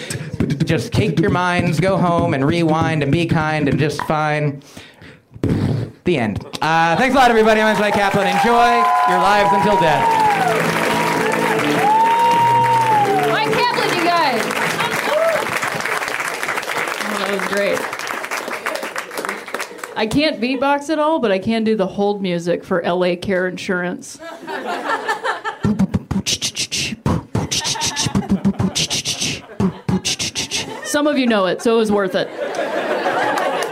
just keep your minds, go home, and rewind, and be kind, and just fine. The end. Uh, thanks a lot, everybody. I'm Mike Kaplan. Enjoy your lives until death. Mike Kaplan, you guys. Oh, that was great. I can't beatbox at all, but I can do the hold music for LA Care Insurance. Some of you know it, so it was worth it.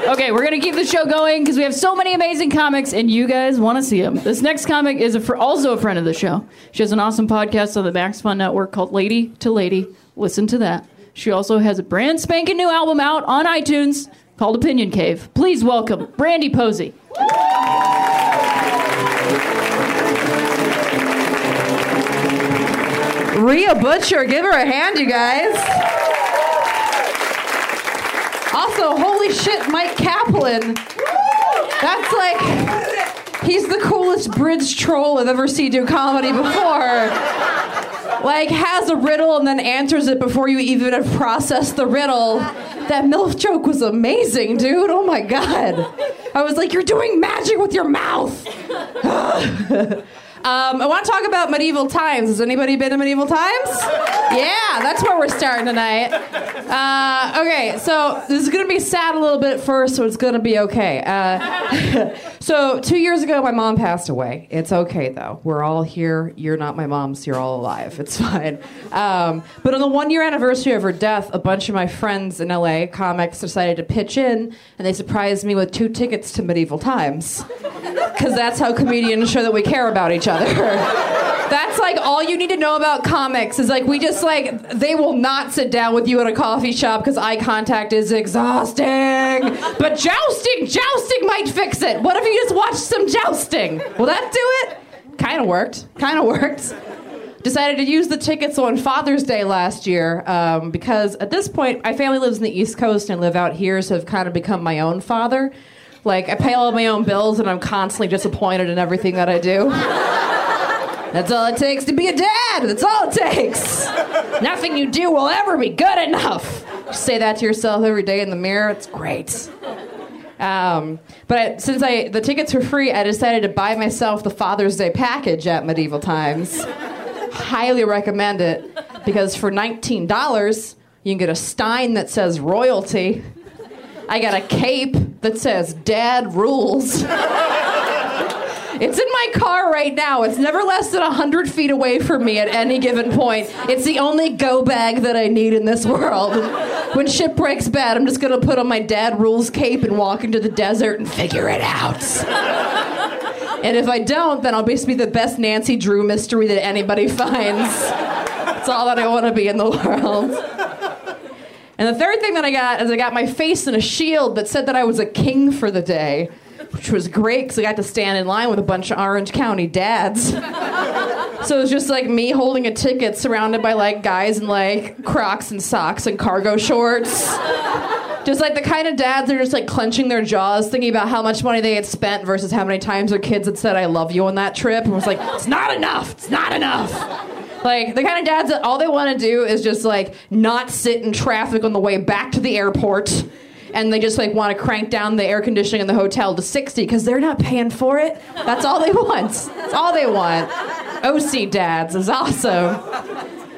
Okay, we're gonna keep the show going because we have so many amazing comics, and you guys want to see them. This next comic is a fr- also a friend of the show. She has an awesome podcast on the Max Fun Network called Lady to Lady. Listen to that. She also has a brand spanking new album out on iTunes called Opinion Cave. Please welcome Brandie Posey. Rhea Butcher, give her a hand, you guys. Also, holy shit, Mike Kaplan. That's like, he's the coolest bridge troll I've ever seen do comedy before. Like, has a riddle and then answers it before you even have processed the riddle. That MILF joke was amazing, dude. Oh my god. I was like, you're doing magic with your mouth. <laughs> Um, I want to talk about medieval times. Has anybody been to medieval times? Yeah, that's where we're starting tonight. Uh, okay, so this is going to be sad a little bit first, so it's going to be okay. Uh, <laughs> so, two years ago, my mom passed away. It's okay, though. We're all here. You're not my mom, so you're all alive. It's <laughs> fine. Um, but on the one year anniversary of her death, a bunch of my friends in LA, comics, decided to pitch in, and they surprised me with two tickets to medieval times. <laughs> Because that's how comedians show that we care about each other. <laughs> That's like all you need to know about comics is like we just like they will not sit down with you at a coffee shop because eye contact is exhausting. But jousting, jousting might fix it. What if you just watch some jousting? Will that do it? Kind of worked. Kind of worked. Decided to use the tickets on Father's Day last year um, because at this point my family lives in the East Coast and live out here, so I've kind of become my own father. Like I pay all my own bills and I'm constantly disappointed in everything that I do. That's all it takes to be a dad. That's all it takes. Nothing you do will ever be good enough. You say that to yourself every day in the mirror. It's great. Um, but I, since I the tickets were free, I decided to buy myself the Father's Day package at Medieval Times. Highly recommend it because for nineteen dollars you can get a Stein that says royalty. I got a cape that says Dad rules. <laughs> It's in my car right now. It's never less than 100 feet away from me at any given point. It's the only go bag that I need in this world. When shit breaks bad, I'm just gonna put on my dad rules cape and walk into the desert and figure it out. And if I don't, then I'll basically be the best Nancy Drew mystery that anybody finds. That's all that I wanna be in the world. And the third thing that I got is I got my face in a shield that said that I was a king for the day, which was great because I got to stand in line with a bunch of Orange County dads. <laughs> so it was just like me holding a ticket surrounded by like guys in like Crocs and socks and cargo shorts. Just like the kind of dads that are just like clenching their jaws, thinking about how much money they had spent versus how many times their kids had said "I love you" on that trip, and was like, "It's not enough. It's not enough." Like the kind of dads that all they want to do is just like not sit in traffic on the way back to the airport. And they just like want to crank down the air conditioning in the hotel to 60 because they're not paying for it. That's all they want. That's all they want. OC dads is awesome.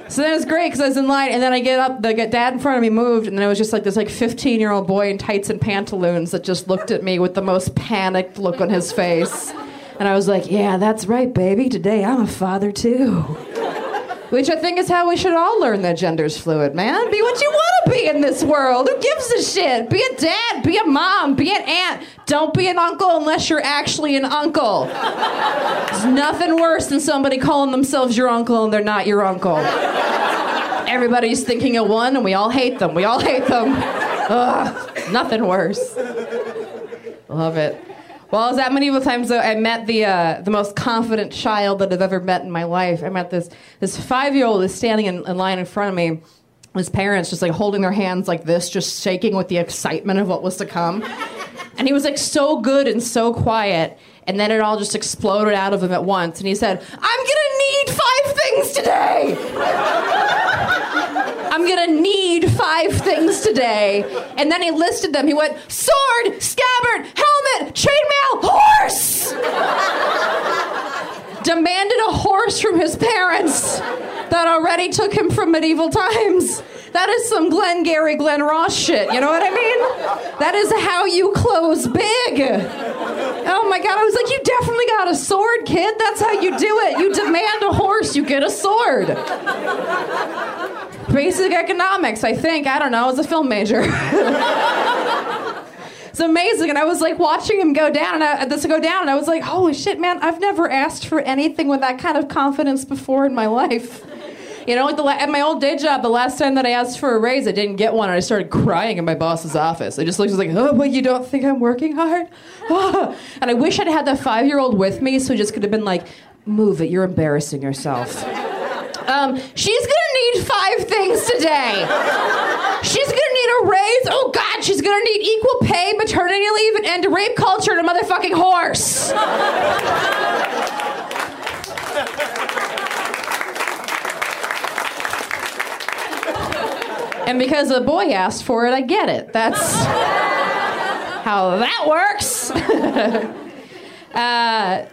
So then it was great because I was in line, and then I get up, the dad in front of me moved, and then it was just like this like 15 year old boy in tights and pantaloons that just looked at me with the most panicked look on his face. And I was like, yeah, that's right, baby. Today I'm a father too. Which I think is how we should all learn that gender's fluid, man. Be what you want to be in this world. Who gives a shit? Be a dad, be a mom, be an aunt. Don't be an uncle unless you're actually an uncle. There's nothing worse than somebody calling themselves your uncle and they're not your uncle. Everybody's thinking of one and we all hate them. We all hate them. Ugh, nothing worse. Love it. Well, I was at medieval times though. I met the uh, the most confident child that I've ever met in my life. I met this this five year old is standing in, in line in front of me. His parents just like holding their hands like this, just shaking with the excitement of what was to come. And he was like so good and so quiet. And then it all just exploded out of him at once. And he said, I'm gonna need five things today. <laughs> I'm gonna need five things today. And then he listed them. He went sword, scabbard, helmet, chainmail, horse. <laughs> Demanded a horse from his parents that already took him from medieval times. That is some Glengarry Glen Ross shit. You know what I mean? That is how you close big. Oh my God. I was like, you definitely got a sword, kid. That's how you do it. You demand a horse, you get a sword. Basic economics, I think. I don't know. I was a film major. <laughs> it's amazing. And I was like watching him go down, and I, this go down, and I was like, holy shit, man! I've never asked for anything with that kind of confidence before in my life. You know, like the, la- at my old day job, the last time that I asked for a raise, I didn't get one, and I started crying in my boss's office. I just looked like, oh, but you don't think I'm working hard? Ah. <laughs> And I wish I'd had that five year old with me, so he just could have been like, move it, you're embarrassing yourself. <laughs> Um, she's gonna need five things today. She's gonna need a raise. Oh God, she's gonna need equal pay, maternity leave, and end rape culture and a motherfucking horse. <laughs> and because a boy asked for it, I get it. That's how that works. <laughs> uh,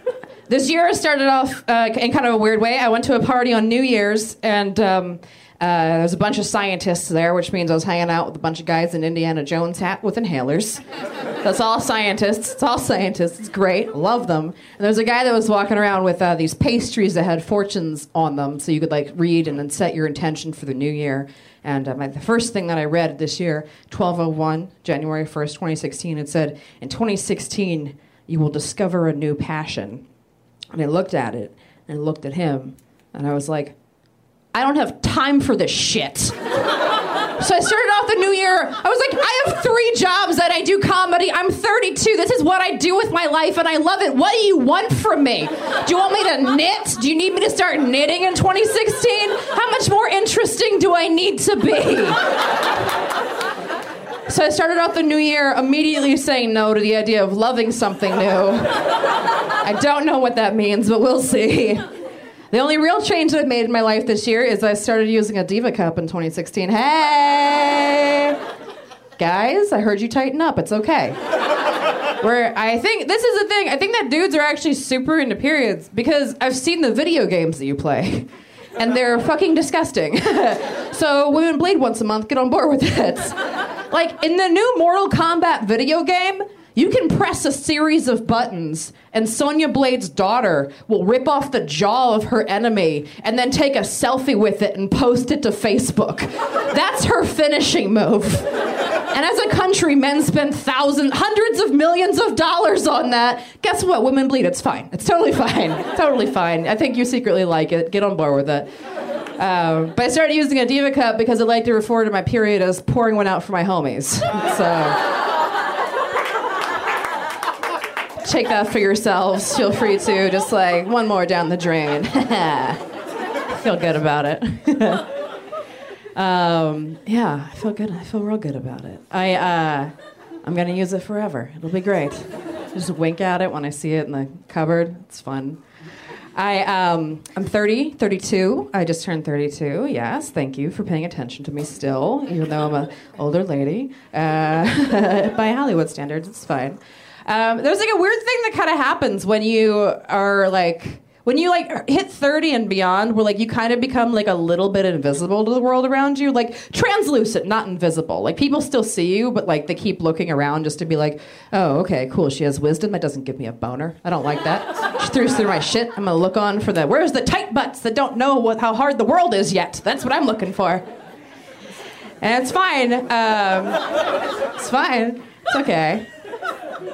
this year started off uh, in kind of a weird way. I went to a party on New Year's, and um, uh, there was a bunch of scientists there, which means I was hanging out with a bunch of guys in Indiana Jones hat with inhalers. That's all scientists. It's all scientists. It's great. Love them. And there was a guy that was walking around with uh, these pastries that had fortunes on them, so you could like read and then set your intention for the new year. And uh, my, the first thing that I read this year, 1201, January 1st, 2016, it said, In 2016, you will discover a new passion. And I looked at it and I looked at him, and I was like, I don't have time for this shit. So I started off the new year. I was like, I have three jobs that I do comedy. I'm 32. This is what I do with my life, and I love it. What do you want from me? Do you want me to knit? Do you need me to start knitting in 2016? How much more interesting do I need to be? So I started off the new year immediately saying no to the idea of loving something new. I don't know what that means, but we'll see. The only real change I've made in my life this year is I started using a Diva Cup in 2016. Hey! Guys, I heard you tighten up. It's okay. Where I think this is the thing. I think that dudes are actually super into periods because I've seen the video games that you play. And they're fucking disgusting. <laughs> so Women Bleed once a month, get on board with it. Like in the new Mortal Kombat video game, you can press a series of buttons, and Sonya Blade's daughter will rip off the jaw of her enemy and then take a selfie with it and post it to Facebook. That's her finishing move. And as a country, men spend thousands, hundreds of millions of dollars on that. Guess what? Women bleed. It's fine. It's totally <laughs> fine. totally fine. I think you secretly like it. Get on board with it. Um, but I started using a Diva Cup because I like to refer to my period as pouring one out for my homies. So take that for yourselves. Feel free to just like one more down the drain. <laughs> feel good about it. <laughs> um, yeah, I feel good. I feel real good about it. I uh, I'm gonna use it forever. It'll be great. Just wink at it when I see it in the cupboard. It's fun. I um, I'm 30, 32. I just turned 32. Yes, thank you for paying attention to me still, even though I'm an older lady. Uh, <laughs> by Hollywood standards, it's fine. Um, there's like a weird thing that kind of happens when you are like when you like hit 30 and beyond where like you kind of become like a little bit invisible to the world around you like translucent not invisible. Like people still see you but like they keep looking around just to be like oh okay cool she has wisdom that doesn't give me a boner. I don't like that. She threw through my shit. I'm gonna look on for the where's the tight butts that don't know what how hard the world is yet? That's what i'm looking for. And it's fine um, it's fine. It's okay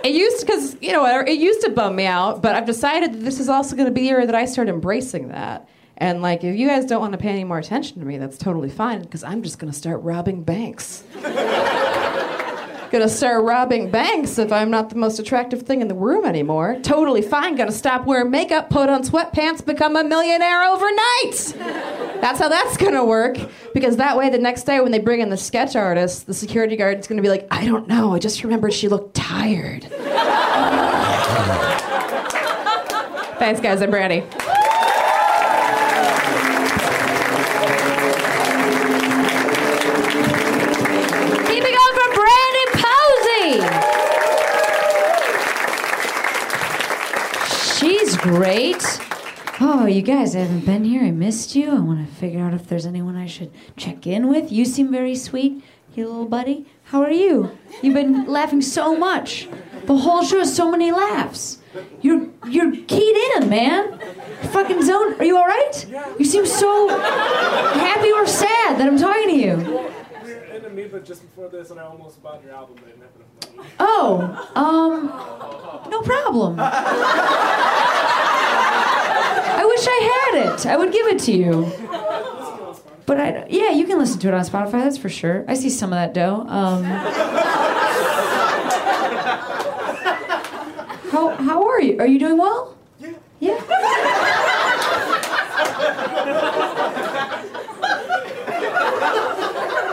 it used because you know it used to bum me out, but I've decided that this is also going to be the year that I start embracing that. And like, if you guys don't want to pay any more attention to me, that's totally fine because I'm just going to start robbing banks. Gonna start robbing banks if I'm not the most attractive thing in the room anymore. Totally fine. Gonna stop wearing makeup, put on sweatpants, become a millionaire overnight. That's how that's gonna work. Because that way, the next day when they bring in the sketch artist, the security guard is gonna be like, I don't know. I just remembered she looked tired. <laughs> Thanks, guys. I'm Brandie. Great. Oh, you guys, I haven't been here. I missed you. I want to figure out if there's anyone I should check in with. You seem very sweet, you little buddy. How are you? You've been <laughs> laughing so much. The whole show has so many laughs. You're you're keyed in, man. Fucking zone. Are you all right? You seem so happy or sad that I'm talking to you. Amoeba just before this, and I almost bought your album, but I didn't have enough money. Oh, um, no problem. I wish I had it. I would give it to you. But I, yeah, you can listen to it on Spotify. That's for sure. I see some of that dough. Um, how how are you? Are you doing well? Yeah. Yeah. <laughs>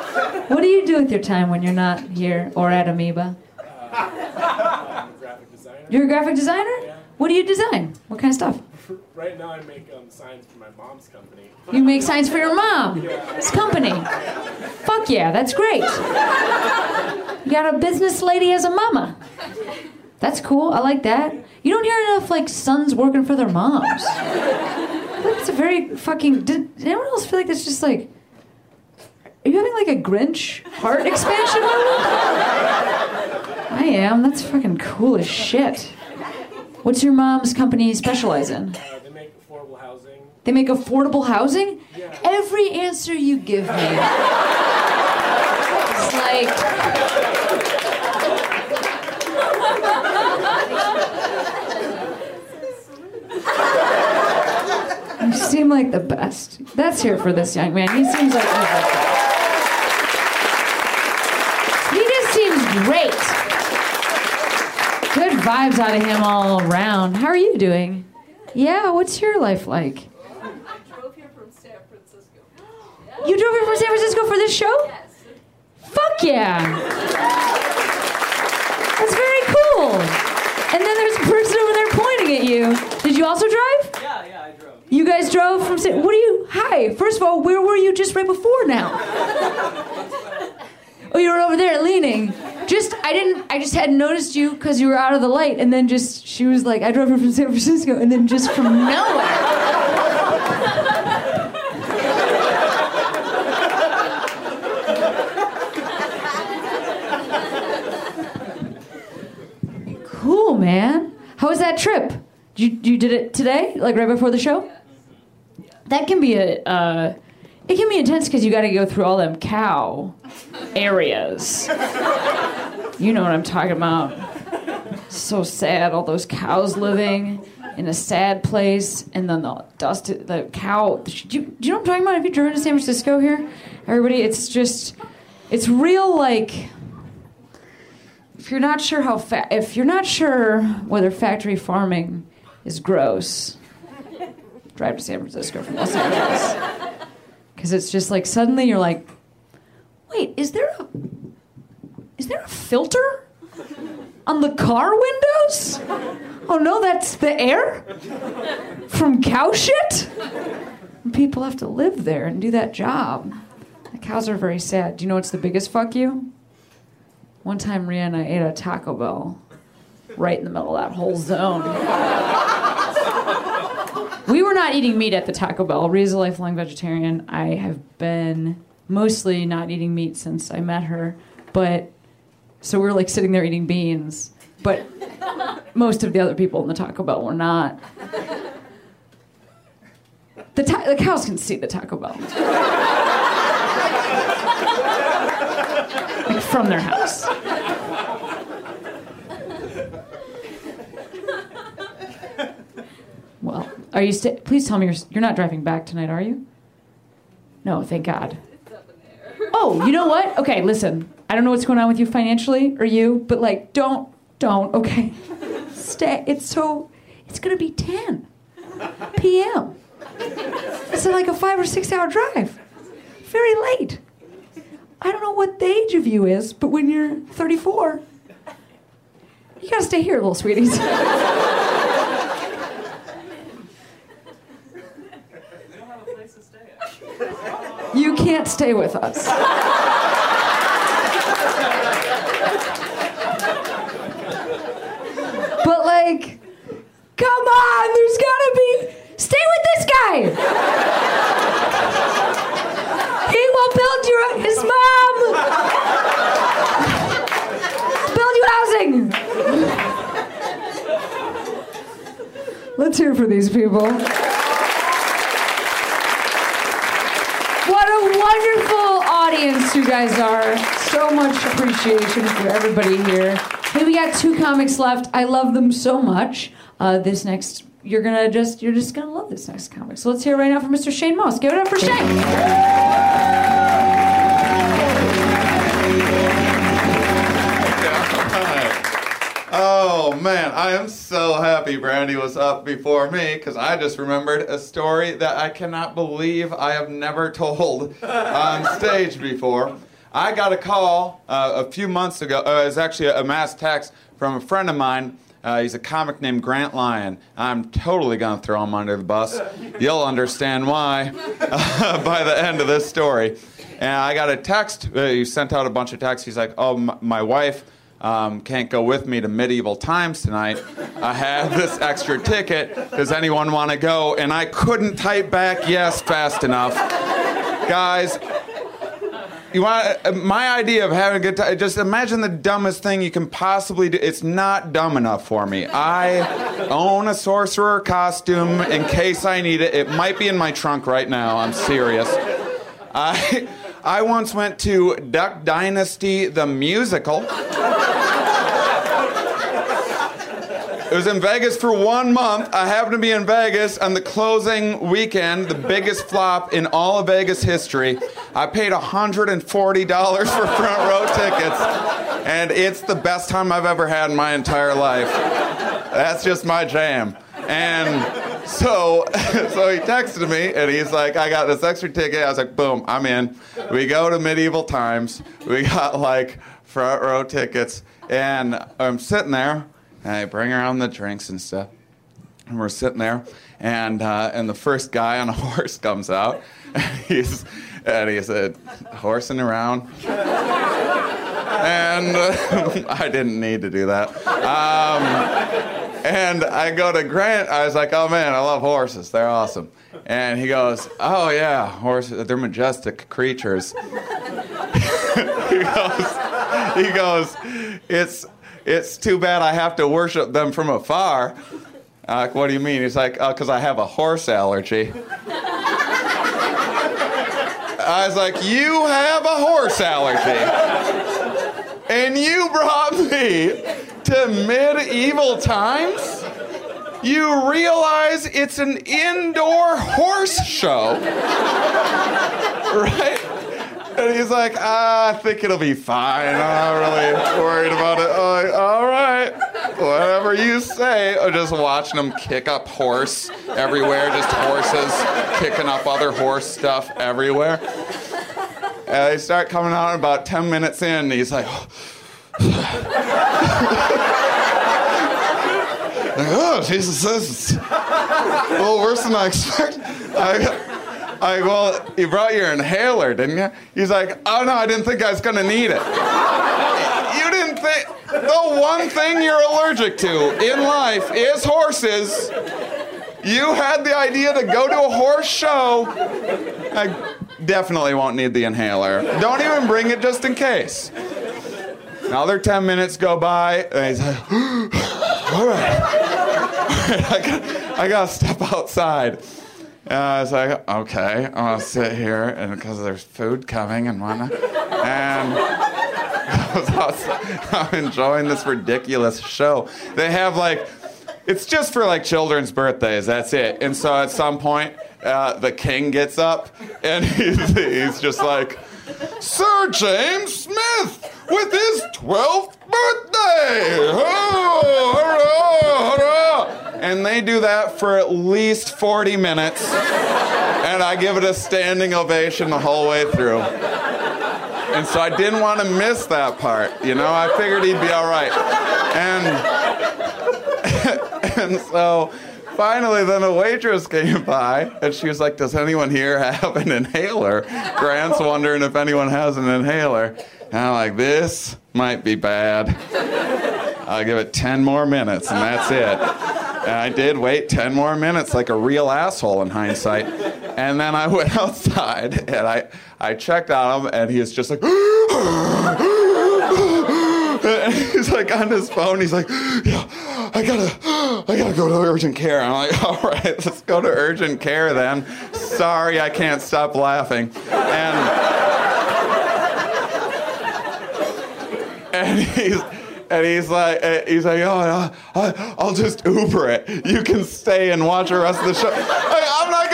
What do you do with your time when you're not here or at Amoeba? I'm a graphic designer. You're a graphic designer? What do you design? What kind of stuff? <laughs> Right now, I make um, signs for my mom's company. You make signs for your <laughs> mom. It's company. Fuck yeah, that's great. You got a business lady as a mama. That's cool. I like that. You don't hear enough like sons working for their moms. That's a very fucking. Did, did anyone else feel like that's just like? Are you having like a Grinch heart <laughs> expansion moment? I am. That's fucking cool as shit. What's your mom's company specialize in? Uh, they make affordable housing. They make affordable housing? Yeah. Every answer you give me. It's like. You seem like the best. That's here for this young man. He seems like he's the best. He just seems great. Good vibes out of him all around. How are you doing? Yeah, what's your life like? I drove here from San Francisco. <gasps> You drove here from San Francisco for this show? Yes. Fuck yeah! That's very cool. And then there's a person over there pointing at you. Did you also drive? Yeah, yeah, I drove. You guys drove from San. What are you? Hi. First of all, where were you just right before now? <laughs> Oh, you were over there leaning. Just I didn't. I just hadn't noticed you because you were out of the light, and then just she was like, I drove her from San Francisco, and then just from nowhere. Cool, man. How was that trip? You you did it today, like right before the show? That can be a. Uh, it can be intense because you got to go through all them cow areas. You know what I'm talking about. So sad, all those cows living in a sad place, and then the dust, the cow. Do you, do you know what I'm talking about? Have you driven to San Francisco here? Everybody, it's just, it's real like. If you're not sure how fa- if you're not sure whether factory farming is gross, drive to San Francisco from Los Angeles. Because it's just like suddenly you're like, wait, is there a is there a filter on the car windows? Oh no, that's the air from cow shit. People have to live there and do that job. The cows are very sad. Do you know what's the biggest fuck you? One time, Rhea and I ate a Taco Bell right in the middle of that whole zone. Not eating meat at the Taco Bell. Rhea's a lifelong vegetarian. I have been mostly not eating meat since I met her, but so we're like sitting there eating beans. But most of the other people in the Taco Bell were not. The, ta- the cows can see the Taco Bell. like from their house. Well, are you? Sta- Please tell me you're you're not driving back tonight, are you? No, thank God. Oh, you know what? Okay, listen. I don't know what's going on with you financially or you, but like, don't, don't. Okay, <laughs> stay. It's so. It's gonna be 10 p.m. It's like a five or six hour drive. Very late. I don't know what the age of you is, but when you're 34, you gotta stay here, little sweeties. <laughs> can't stay with us. but like, come on, there's gotta be. Stay with this guy. He will build you. His mom. build you housing. Let's hear for these people. What a wonderful audience you guys are. So much appreciation for everybody here. Hey, we got two comics left. I love them so much. Uh, this next, you're gonna just, you're just gonna love this next comic. So let's hear it right now from Mr. Shane Moss. Give it up for Shane. Oh man, I am so happy Brandie was up before me because I just remembered a story that I cannot believe I have never <laughs> told on stage before. I got a call uh, a few months ago. Uh, it was actually a mass text from a friend of mine. Uh, he's a comic named Grant Lyon. I'm totally gonna throw him under the bus. <laughs> You'll understand why uh, <laughs> by the end of this story. And I got a text. Uh, he sent out a bunch of texts. He's like, "Oh, m- my wife." Um, can't go with me to medieval times tonight. I have this extra ticket. Does anyone want to go? And I couldn't type back yes fast enough. Guys, you want my idea of having a good time? Just imagine the dumbest thing you can possibly do. It's not dumb enough for me. I own a sorcerer costume in case I need it. It might be in my trunk right now. I'm serious. I I once went to Duck Dynasty the musical. It was in Vegas for one month. I happened to be in Vegas on the closing weekend, the biggest flop in all of Vegas history. I paid $140 for front row tickets, and it's the best time I've ever had in my entire life. That's just my jam. And so, <laughs> so he texted me and he's like, I got this extra ticket. I was like, boom, I'm in. We go to medieval times. We got like front row tickets. And I'm sitting there and I bring around the drinks and stuff. And we're sitting there, and uh, and the first guy on a <laughs> horse comes out, and he's and he's uh, horsing around, and uh, <laughs> I didn't need to do that. Um, and I go to Grant. I was like, "Oh man, I love horses. They're awesome." And he goes, "Oh yeah, horses. They're majestic creatures." <laughs> he goes, he goes, "It's it's too bad I have to worship them from afar." What do you mean? He's like, oh, because I have a horse allergy. I was like, you have a horse allergy. And you brought me to medieval times? You realize it's an indoor horse show. <laughs> right? And he's like, ah, I think it'll be fine. I'm not really worried about it. I'm like, all right, whatever you say. I'm just watching him kick up horse everywhere, just horses kicking up other horse stuff everywhere. And they start coming out about 10 minutes in, and he's like, like, oh, Jesus, this is a little worse than I expected. I, I, well, you brought your inhaler, didn't you? He's like, oh no, I didn't think I was gonna need it. You didn't think, the one thing you're allergic to in life is horses. You had the idea to go to a horse show. I definitely won't need the inhaler. Don't even bring it just in case. Another 10 minutes go by, and he's like, <gasps> all right. <laughs> I, got, I gotta step outside. And I was like, okay, I'm gonna sit here, and because there's food coming and whatnot. And <laughs> I'm enjoying this ridiculous show. They have like, it's just for like children's birthdays, that's it. And so at some point, uh, the king gets up, and <laughs> he's, he's just like, Sir James Smith with his 12th birthday! Oh, hurrah, hurrah. And they do that for at least 40 minutes, and I give it a standing ovation the whole way through. And so I didn't want to miss that part, you know? I figured he'd be all right. And, <laughs> and so finally, then a waitress came by and she was like, Does anyone here have an inhaler? Grant's wondering if anyone has an inhaler. And I'm like, This might be bad. I'll give it 10 more minutes and that's it. And I did wait 10 more minutes like a real asshole in hindsight. And then I went <laughs> outside and I, I checked on him and he was just like, <gasps> <gasps> <gasps> like on his phone. He's like, yeah, I gotta, I gotta go to urgent care. I'm like, <laughs> all right, let's go to urgent care then. Sorry, I can't stop laughing. And and he's and he's like, uh, he's like, oh, I, I'll just Uber it. You can stay and watch the rest of the show. Not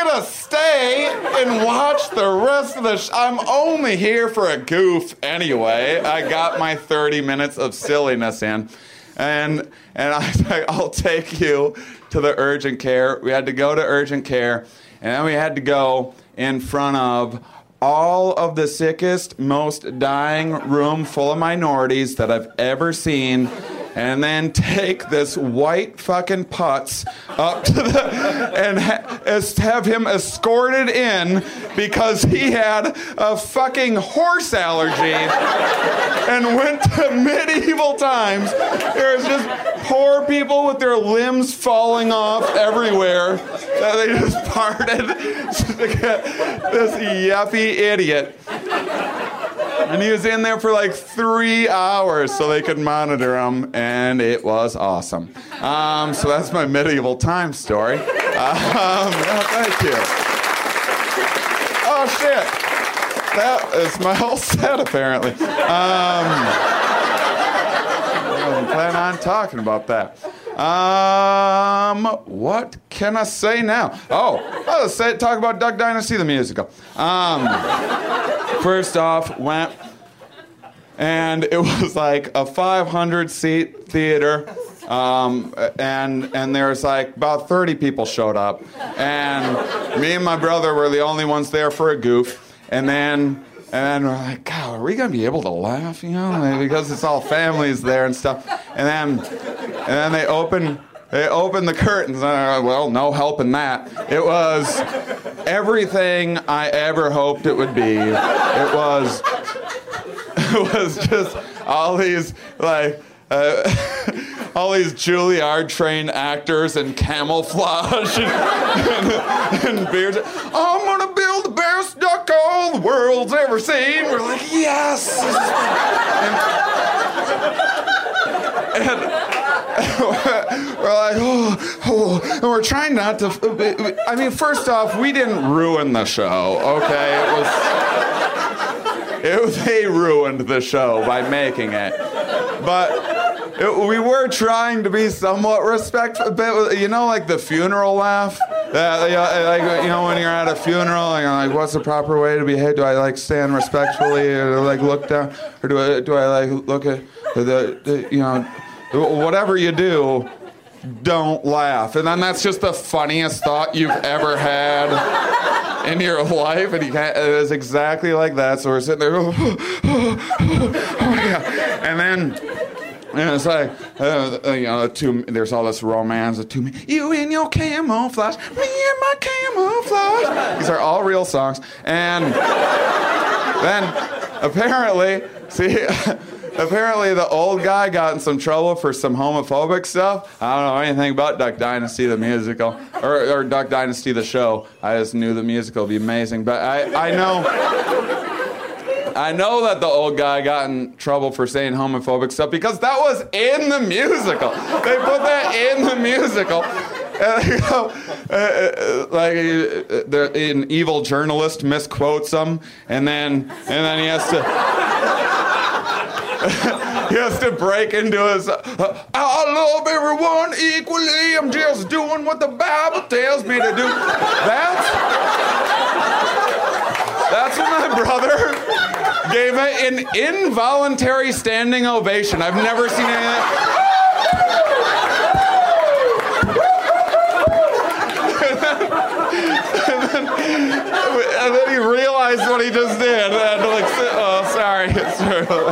gonna stay and watch the rest of the show. I'm only here for a goof anyway. I got my 30 minutes of silliness in, and and I <laughs> was like, I'll take you to the urgent care. We had to go to urgent care, and then we had to go in front of all of the sickest, most dying room full of minorities that I've ever seen and then take this white fucking putz up to the and ha- have him escorted in because he had a fucking horse allergy and went to medieval times. There's just poor people with their limbs falling off everywhere that they just <laughs> parted <laughs> this yuppie idiot. And he was in there for like three hours so they could monitor him, and it was awesome. Um, so that's my medieval time story. Um, yeah, <laughs> thank you. Oh shit, that is my whole set apparently. Um, <laughs> I don't plan on talking about that. Um, what can I say now? Oh, I'll say talk about Duck Dynasty the musical. Um, first off, went and it <laughs> was like a 500 seat theater. Um, and and there was like about 30 people showed up, and me and my brother were the only ones there for a goof. And then and we're like, God, are we gonna be able to laugh? You know, because it's all families there and stuff. And then and then they open they opened the curtains. And I, well, no help in that. It was everything I ever hoped it would be. It was <laughs> it was just all these like uh, <laughs> all these Juilliard trained actors in camouflage and, <laughs> and, and beards. I'm gonna build the best duck all the world's ever seen. We're like, yes. And, and we're like, oh, oh, and we're trying not to. I mean, first off, we didn't ruin the show, okay? It was it, they ruined the show by making it. But it, we were trying to be somewhat respectful. But, you know, like the funeral laugh? Uh, you know, like, you know, when you're at a funeral and you're like, what's the proper way to behave? Do I like stand respectfully or like look down? Or do I, do I like look at the, the you know, whatever you do, don't laugh. And then that's just the funniest thought you've ever had in your life. And can't, it is exactly like that. So we're sitting there, oh, oh, oh, oh, yeah. And then, and it's like, uh, you know, two, there's all this romance of two, you in your camouflage, me in my camouflage. These are all real songs. And then apparently, see, <laughs> apparently the old guy got in some trouble for some homophobic stuff. I don't know anything about Duck Dynasty the musical or, or Duck Dynasty the show. I just knew the musical would be amazing, but I, I know. I know that the old guy got in trouble for saying homophobic stuff because that was in the musical. They put that in the musical. And, uh, uh, like uh, an evil journalist misquotes him, and then and then he has to <laughs> he has to break into his. Uh, I love everyone equally. I'm just doing what the Bible tells me to do. That's that's when my brother gave an involuntary standing ovation. I've never seen anything. <laughs> and, then, he realized what he just did. And like, <laughs>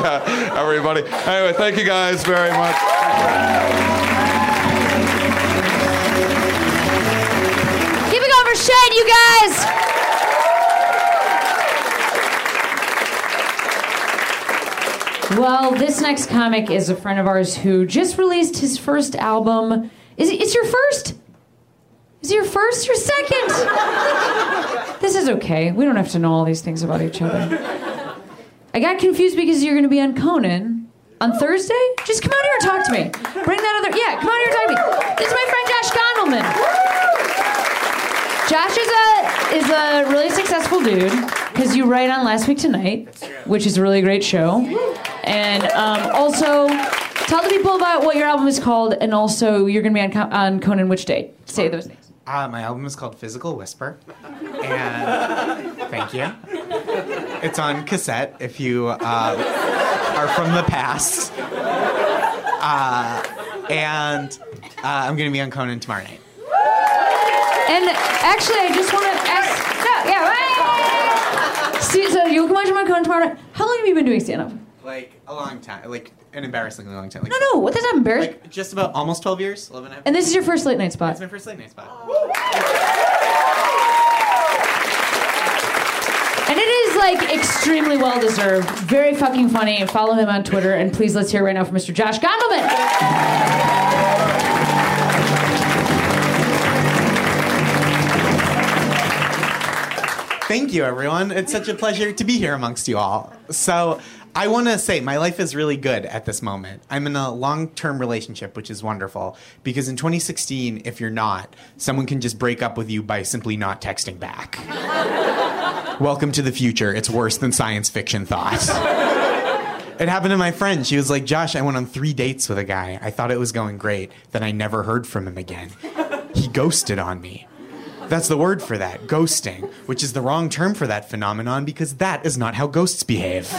Uh, everybody. Anyway, thank you guys very much. Keep it for Shane, you guys. Well, this next comic is a friend of ours who just released his first album. Is it, it's your first? Is it your first or second? <laughs> this is okay. We don't have to know all these things about each other. I got confused because you're going to be on Conan on Thursday. Just come out here and talk to me. Bring that other. Yeah, come out here and talk to me. This is my friend Josh Gondelman. Josh is a is a really successful dude because you write on Last Week Tonight, which is a really great show, and um, also tell the people about what your album is called, and also you're going to be on, on Conan which day? Say those names. Uh, my album is called Physical Whisper, and thank you. It's on cassette if you uh, are from the past. Uh, and uh, I'm going to be on Conan tomorrow night. And actually, I just want to ask. No, yeah, right. See, so you'll come watch him Conan tomorrow. night. How long have you been doing stand up? Like a long time, like an embarrassingly long time. Like, No, no, what does that embarrass? Like just about almost 12 years, 11 and a half. and this is your first late night spot. It's my first late night spot. And it is like extremely well deserved. Very fucking funny. Follow him on Twitter. And please let's hear right now from Mr. Josh Gondelman. Thank you, everyone. It's such a pleasure to be here amongst you all. So, I want to say my life is really good at this moment. I'm in a long term relationship, which is wonderful because in 2016, if you're not, someone can just break up with you by simply not texting back. <laughs> Welcome to the future. It's worse than science fiction thought. It happened to my friend. She was like, Josh, I went on three dates with a guy. I thought it was going great. Then I never heard from him again. He ghosted on me. That's the word for that, ghosting, which is the wrong term for that phenomenon because that is not how ghosts behave.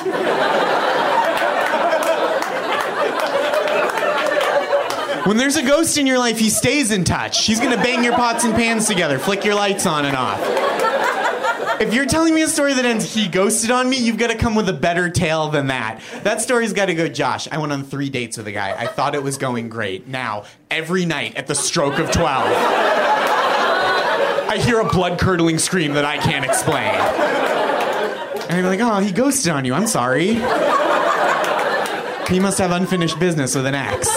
When there's a ghost in your life, he stays in touch. He's gonna bang your pots and pans together, flick your lights on and off. If you're telling me a story that ends he ghosted on me, you've got to come with a better tale than that. That story's got to go, Josh. I went on three dates with a guy. I thought it was going great. Now, every night at the stroke of 12, I hear a blood curdling scream that I can't explain. And I'm like, oh, he ghosted on you. I'm sorry. He must have unfinished business with an ex.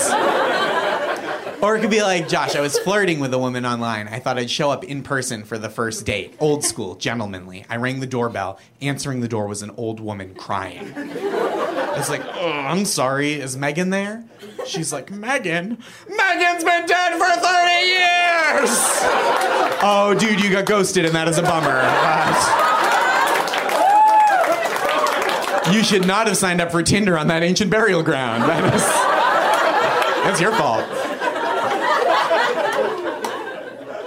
Or it could be like, Josh, I was flirting with a woman online. I thought I'd show up in person for the first date. Old school, gentlemanly. I rang the doorbell. Answering the door was an old woman crying. I was like, oh, I'm sorry. Is Megan there? She's like, Megan? Megan's been dead for 30 years! Oh, dude, you got ghosted, and that is a bummer. But you should not have signed up for Tinder on that ancient burial ground. That is, that's your fault.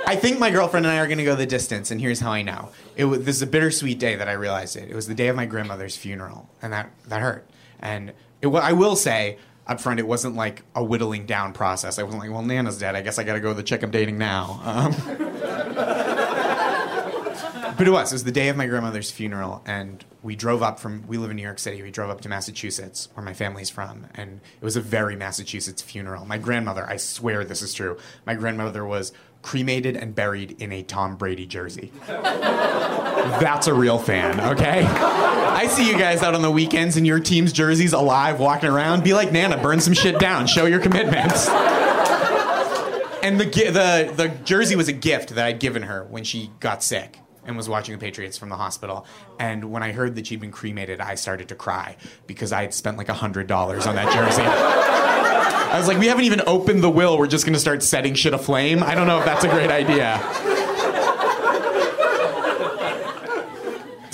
I think my girlfriend and I are going to go the distance, and here's how I know. It was, this is a bittersweet day that I realized it. It was the day of my grandmother's funeral, and that, that hurt. And it, I will say up front, it wasn't like a whittling down process. I wasn't like, well, Nana's dead. I guess I got to go to the chick I'm dating now. Um, <laughs> but it was. It was the day of my grandmother's funeral, and we drove up from. We live in New York City. We drove up to Massachusetts, where my family's from, and it was a very Massachusetts funeral. My grandmother, I swear this is true. My grandmother was cremated and buried in a Tom Brady jersey. That's a real fan, okay? I see you guys out on the weekends in your team's jerseys alive, walking around. Be like Nana, burn some shit down, show your commitment. And the, the, the jersey was a gift that I'd given her when she got sick and was watching the Patriots from the hospital. And when I heard that she'd been cremated, I started to cry because I had spent like $100 on that jersey. I was like, we haven't even opened the will. We're just going to start setting shit aflame. I don't know if that's a great idea.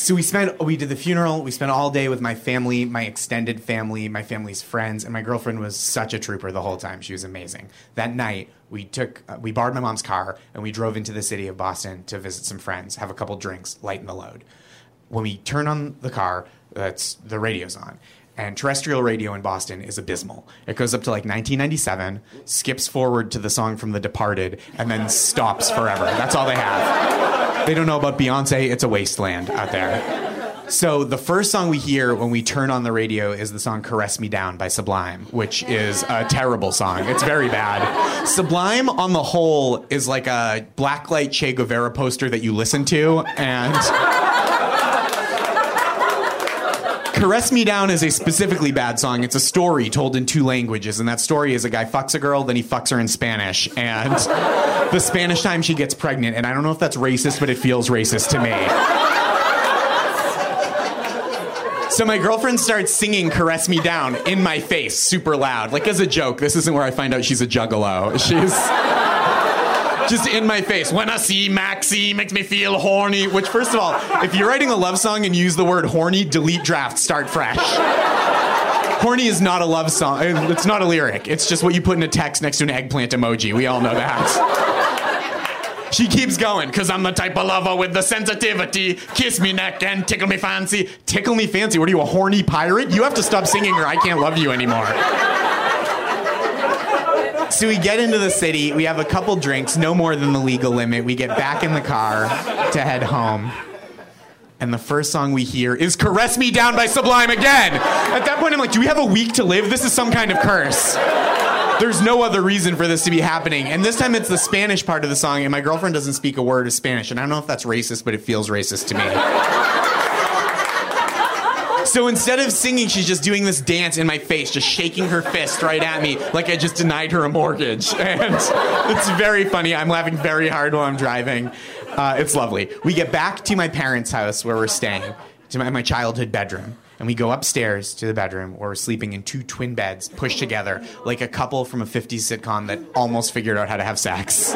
So we spent, we did the funeral. We spent all day with my family, my extended family, my family's friends, and my girlfriend was such a trooper the whole time. She was amazing. That night, we took, uh, we borrowed my mom's car and we drove into the city of Boston to visit some friends, have a couple drinks, lighten the load. When we turn on the car, that's the radio's on. And terrestrial radio in Boston is abysmal. It goes up to like 1997, skips forward to the song from The Departed, and then stops forever. That's all they have. They don't know about Beyonce. It's a wasteland out there. So the first song we hear when we turn on the radio is the song "Caress Me Down" by Sublime, which is a terrible song. It's very bad. Sublime, on the whole, is like a blacklight Che Guevara poster that you listen to, and Caress Me Down is a specifically bad song. It's a story told in two languages, and that story is a guy fucks a girl, then he fucks her in Spanish, and the Spanish time she gets pregnant. And I don't know if that's racist, but it feels racist to me. So my girlfriend starts singing Caress Me Down in my face, super loud, like as a joke. This isn't where I find out she's a juggalo. She's just in my face. When I see Maxie, makes me feel horny. Which, first of all, if you're writing a love song and you use the word horny, delete draft, start fresh. Horny is not a love song. Uh, it's not a lyric. It's just what you put in a text next to an eggplant emoji. We all know that. She keeps going, cause I'm the type of lover with the sensitivity. Kiss me neck and tickle me fancy. Tickle me fancy? What are you, a horny pirate? You have to stop singing or I can't love you anymore. So we get into the city, we have a couple drinks, no more than the legal limit. We get back in the car to head home. And the first song we hear is Caress Me Down by Sublime again. At that point, I'm like, do we have a week to live? This is some kind of curse. There's no other reason for this to be happening. And this time it's the Spanish part of the song, and my girlfriend doesn't speak a word of Spanish. And I don't know if that's racist, but it feels racist to me. So instead of singing, she's just doing this dance in my face, just shaking her fist right at me like I just denied her a mortgage. <laughs> And it's very funny. I'm laughing very hard while I'm driving. Uh, it's lovely. We get back to my parents' house where we're staying, to my, my childhood bedroom. And we go upstairs to the bedroom where we're sleeping in two twin beds pushed together like a couple from a 50s sitcom that almost figured out how to have sex. <laughs>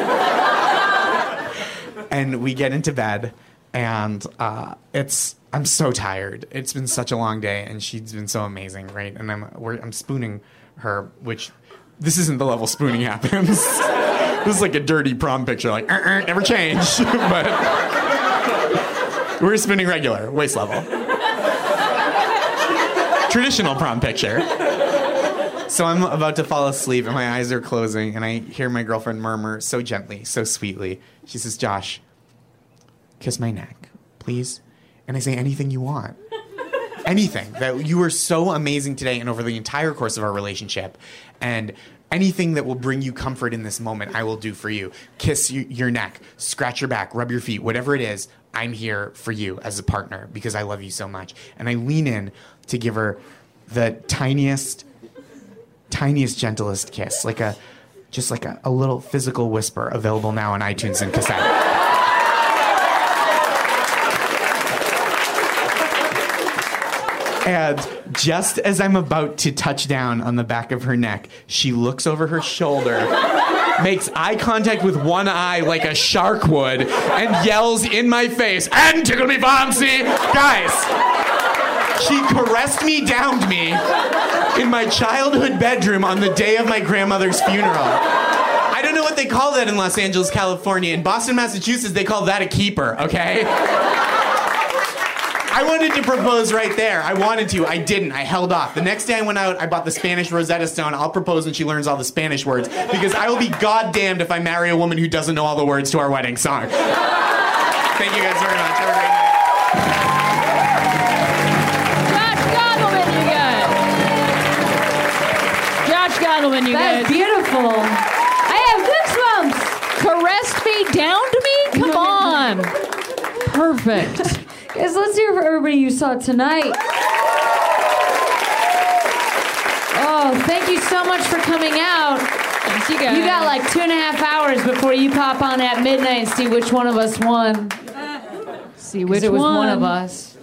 and we get into bed and uh, it's I'm so tired. It's been such a long day, and she's been so amazing, right? And I'm I'm spooning her, which this isn't the level spooning happens. <laughs> this is like a dirty prom picture, like "Uh, uh, never change, <laughs> but we're spooning regular waist level, traditional prom picture. So I'm about to fall asleep, and my eyes are closing, and I hear my girlfriend murmur so gently, so sweetly. She says, "Josh." Kiss my neck, please? And I say anything you want. <laughs> anything. That you were so amazing today and over the entire course of our relationship. And anything that will bring you comfort in this moment, I will do for you. Kiss y- your neck, scratch your back, rub your feet, whatever it is, I'm here for you as a partner because I love you so much. And I lean in to give her the tiniest, tiniest, gentlest kiss, like a just like a, a little physical whisper available now on iTunes and cassette. And just as I'm about to touch down on the back of her neck, she looks over her shoulder, makes eye contact with one eye like a shark would, and yells in my face, and tickle me fancy! Guys, she caressed me, downed me in my childhood bedroom on the day of my grandmother's funeral. I don't know what they call that in Los Angeles, California. In Boston, Massachusetts, they call that a keeper, okay? I wanted to propose right there. I wanted to. I didn't. I held off. The next day I went out, I bought the Spanish Rosetta Stone. I'll propose when she learns all the Spanish words because I will be goddamned if I marry a woman who doesn't know all the words to our wedding song. Thank you guys very much. Have a great night. Josh Gondelman, you guys. Josh Gondelman, you That guys. is beautiful. I have goosebumps. Caressed me, downed me? Come on. Perfect. Let's hear for everybody you saw tonight. Oh, thank you so much for coming out. Thanks, you guys. You got like two and a half hours before you pop on at midnight and see which one of us won. See Which it was one. one of us.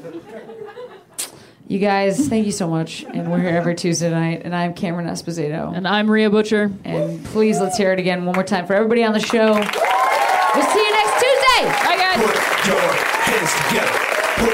You guys, thank you so much. And we're here every Tuesday night. And I'm Cameron Esposito. And I'm Rhea Butcher. And please, let's hear it again one more time for everybody on the show. We'll see you next Tuesday. Bye, guys. Put your hands together. Put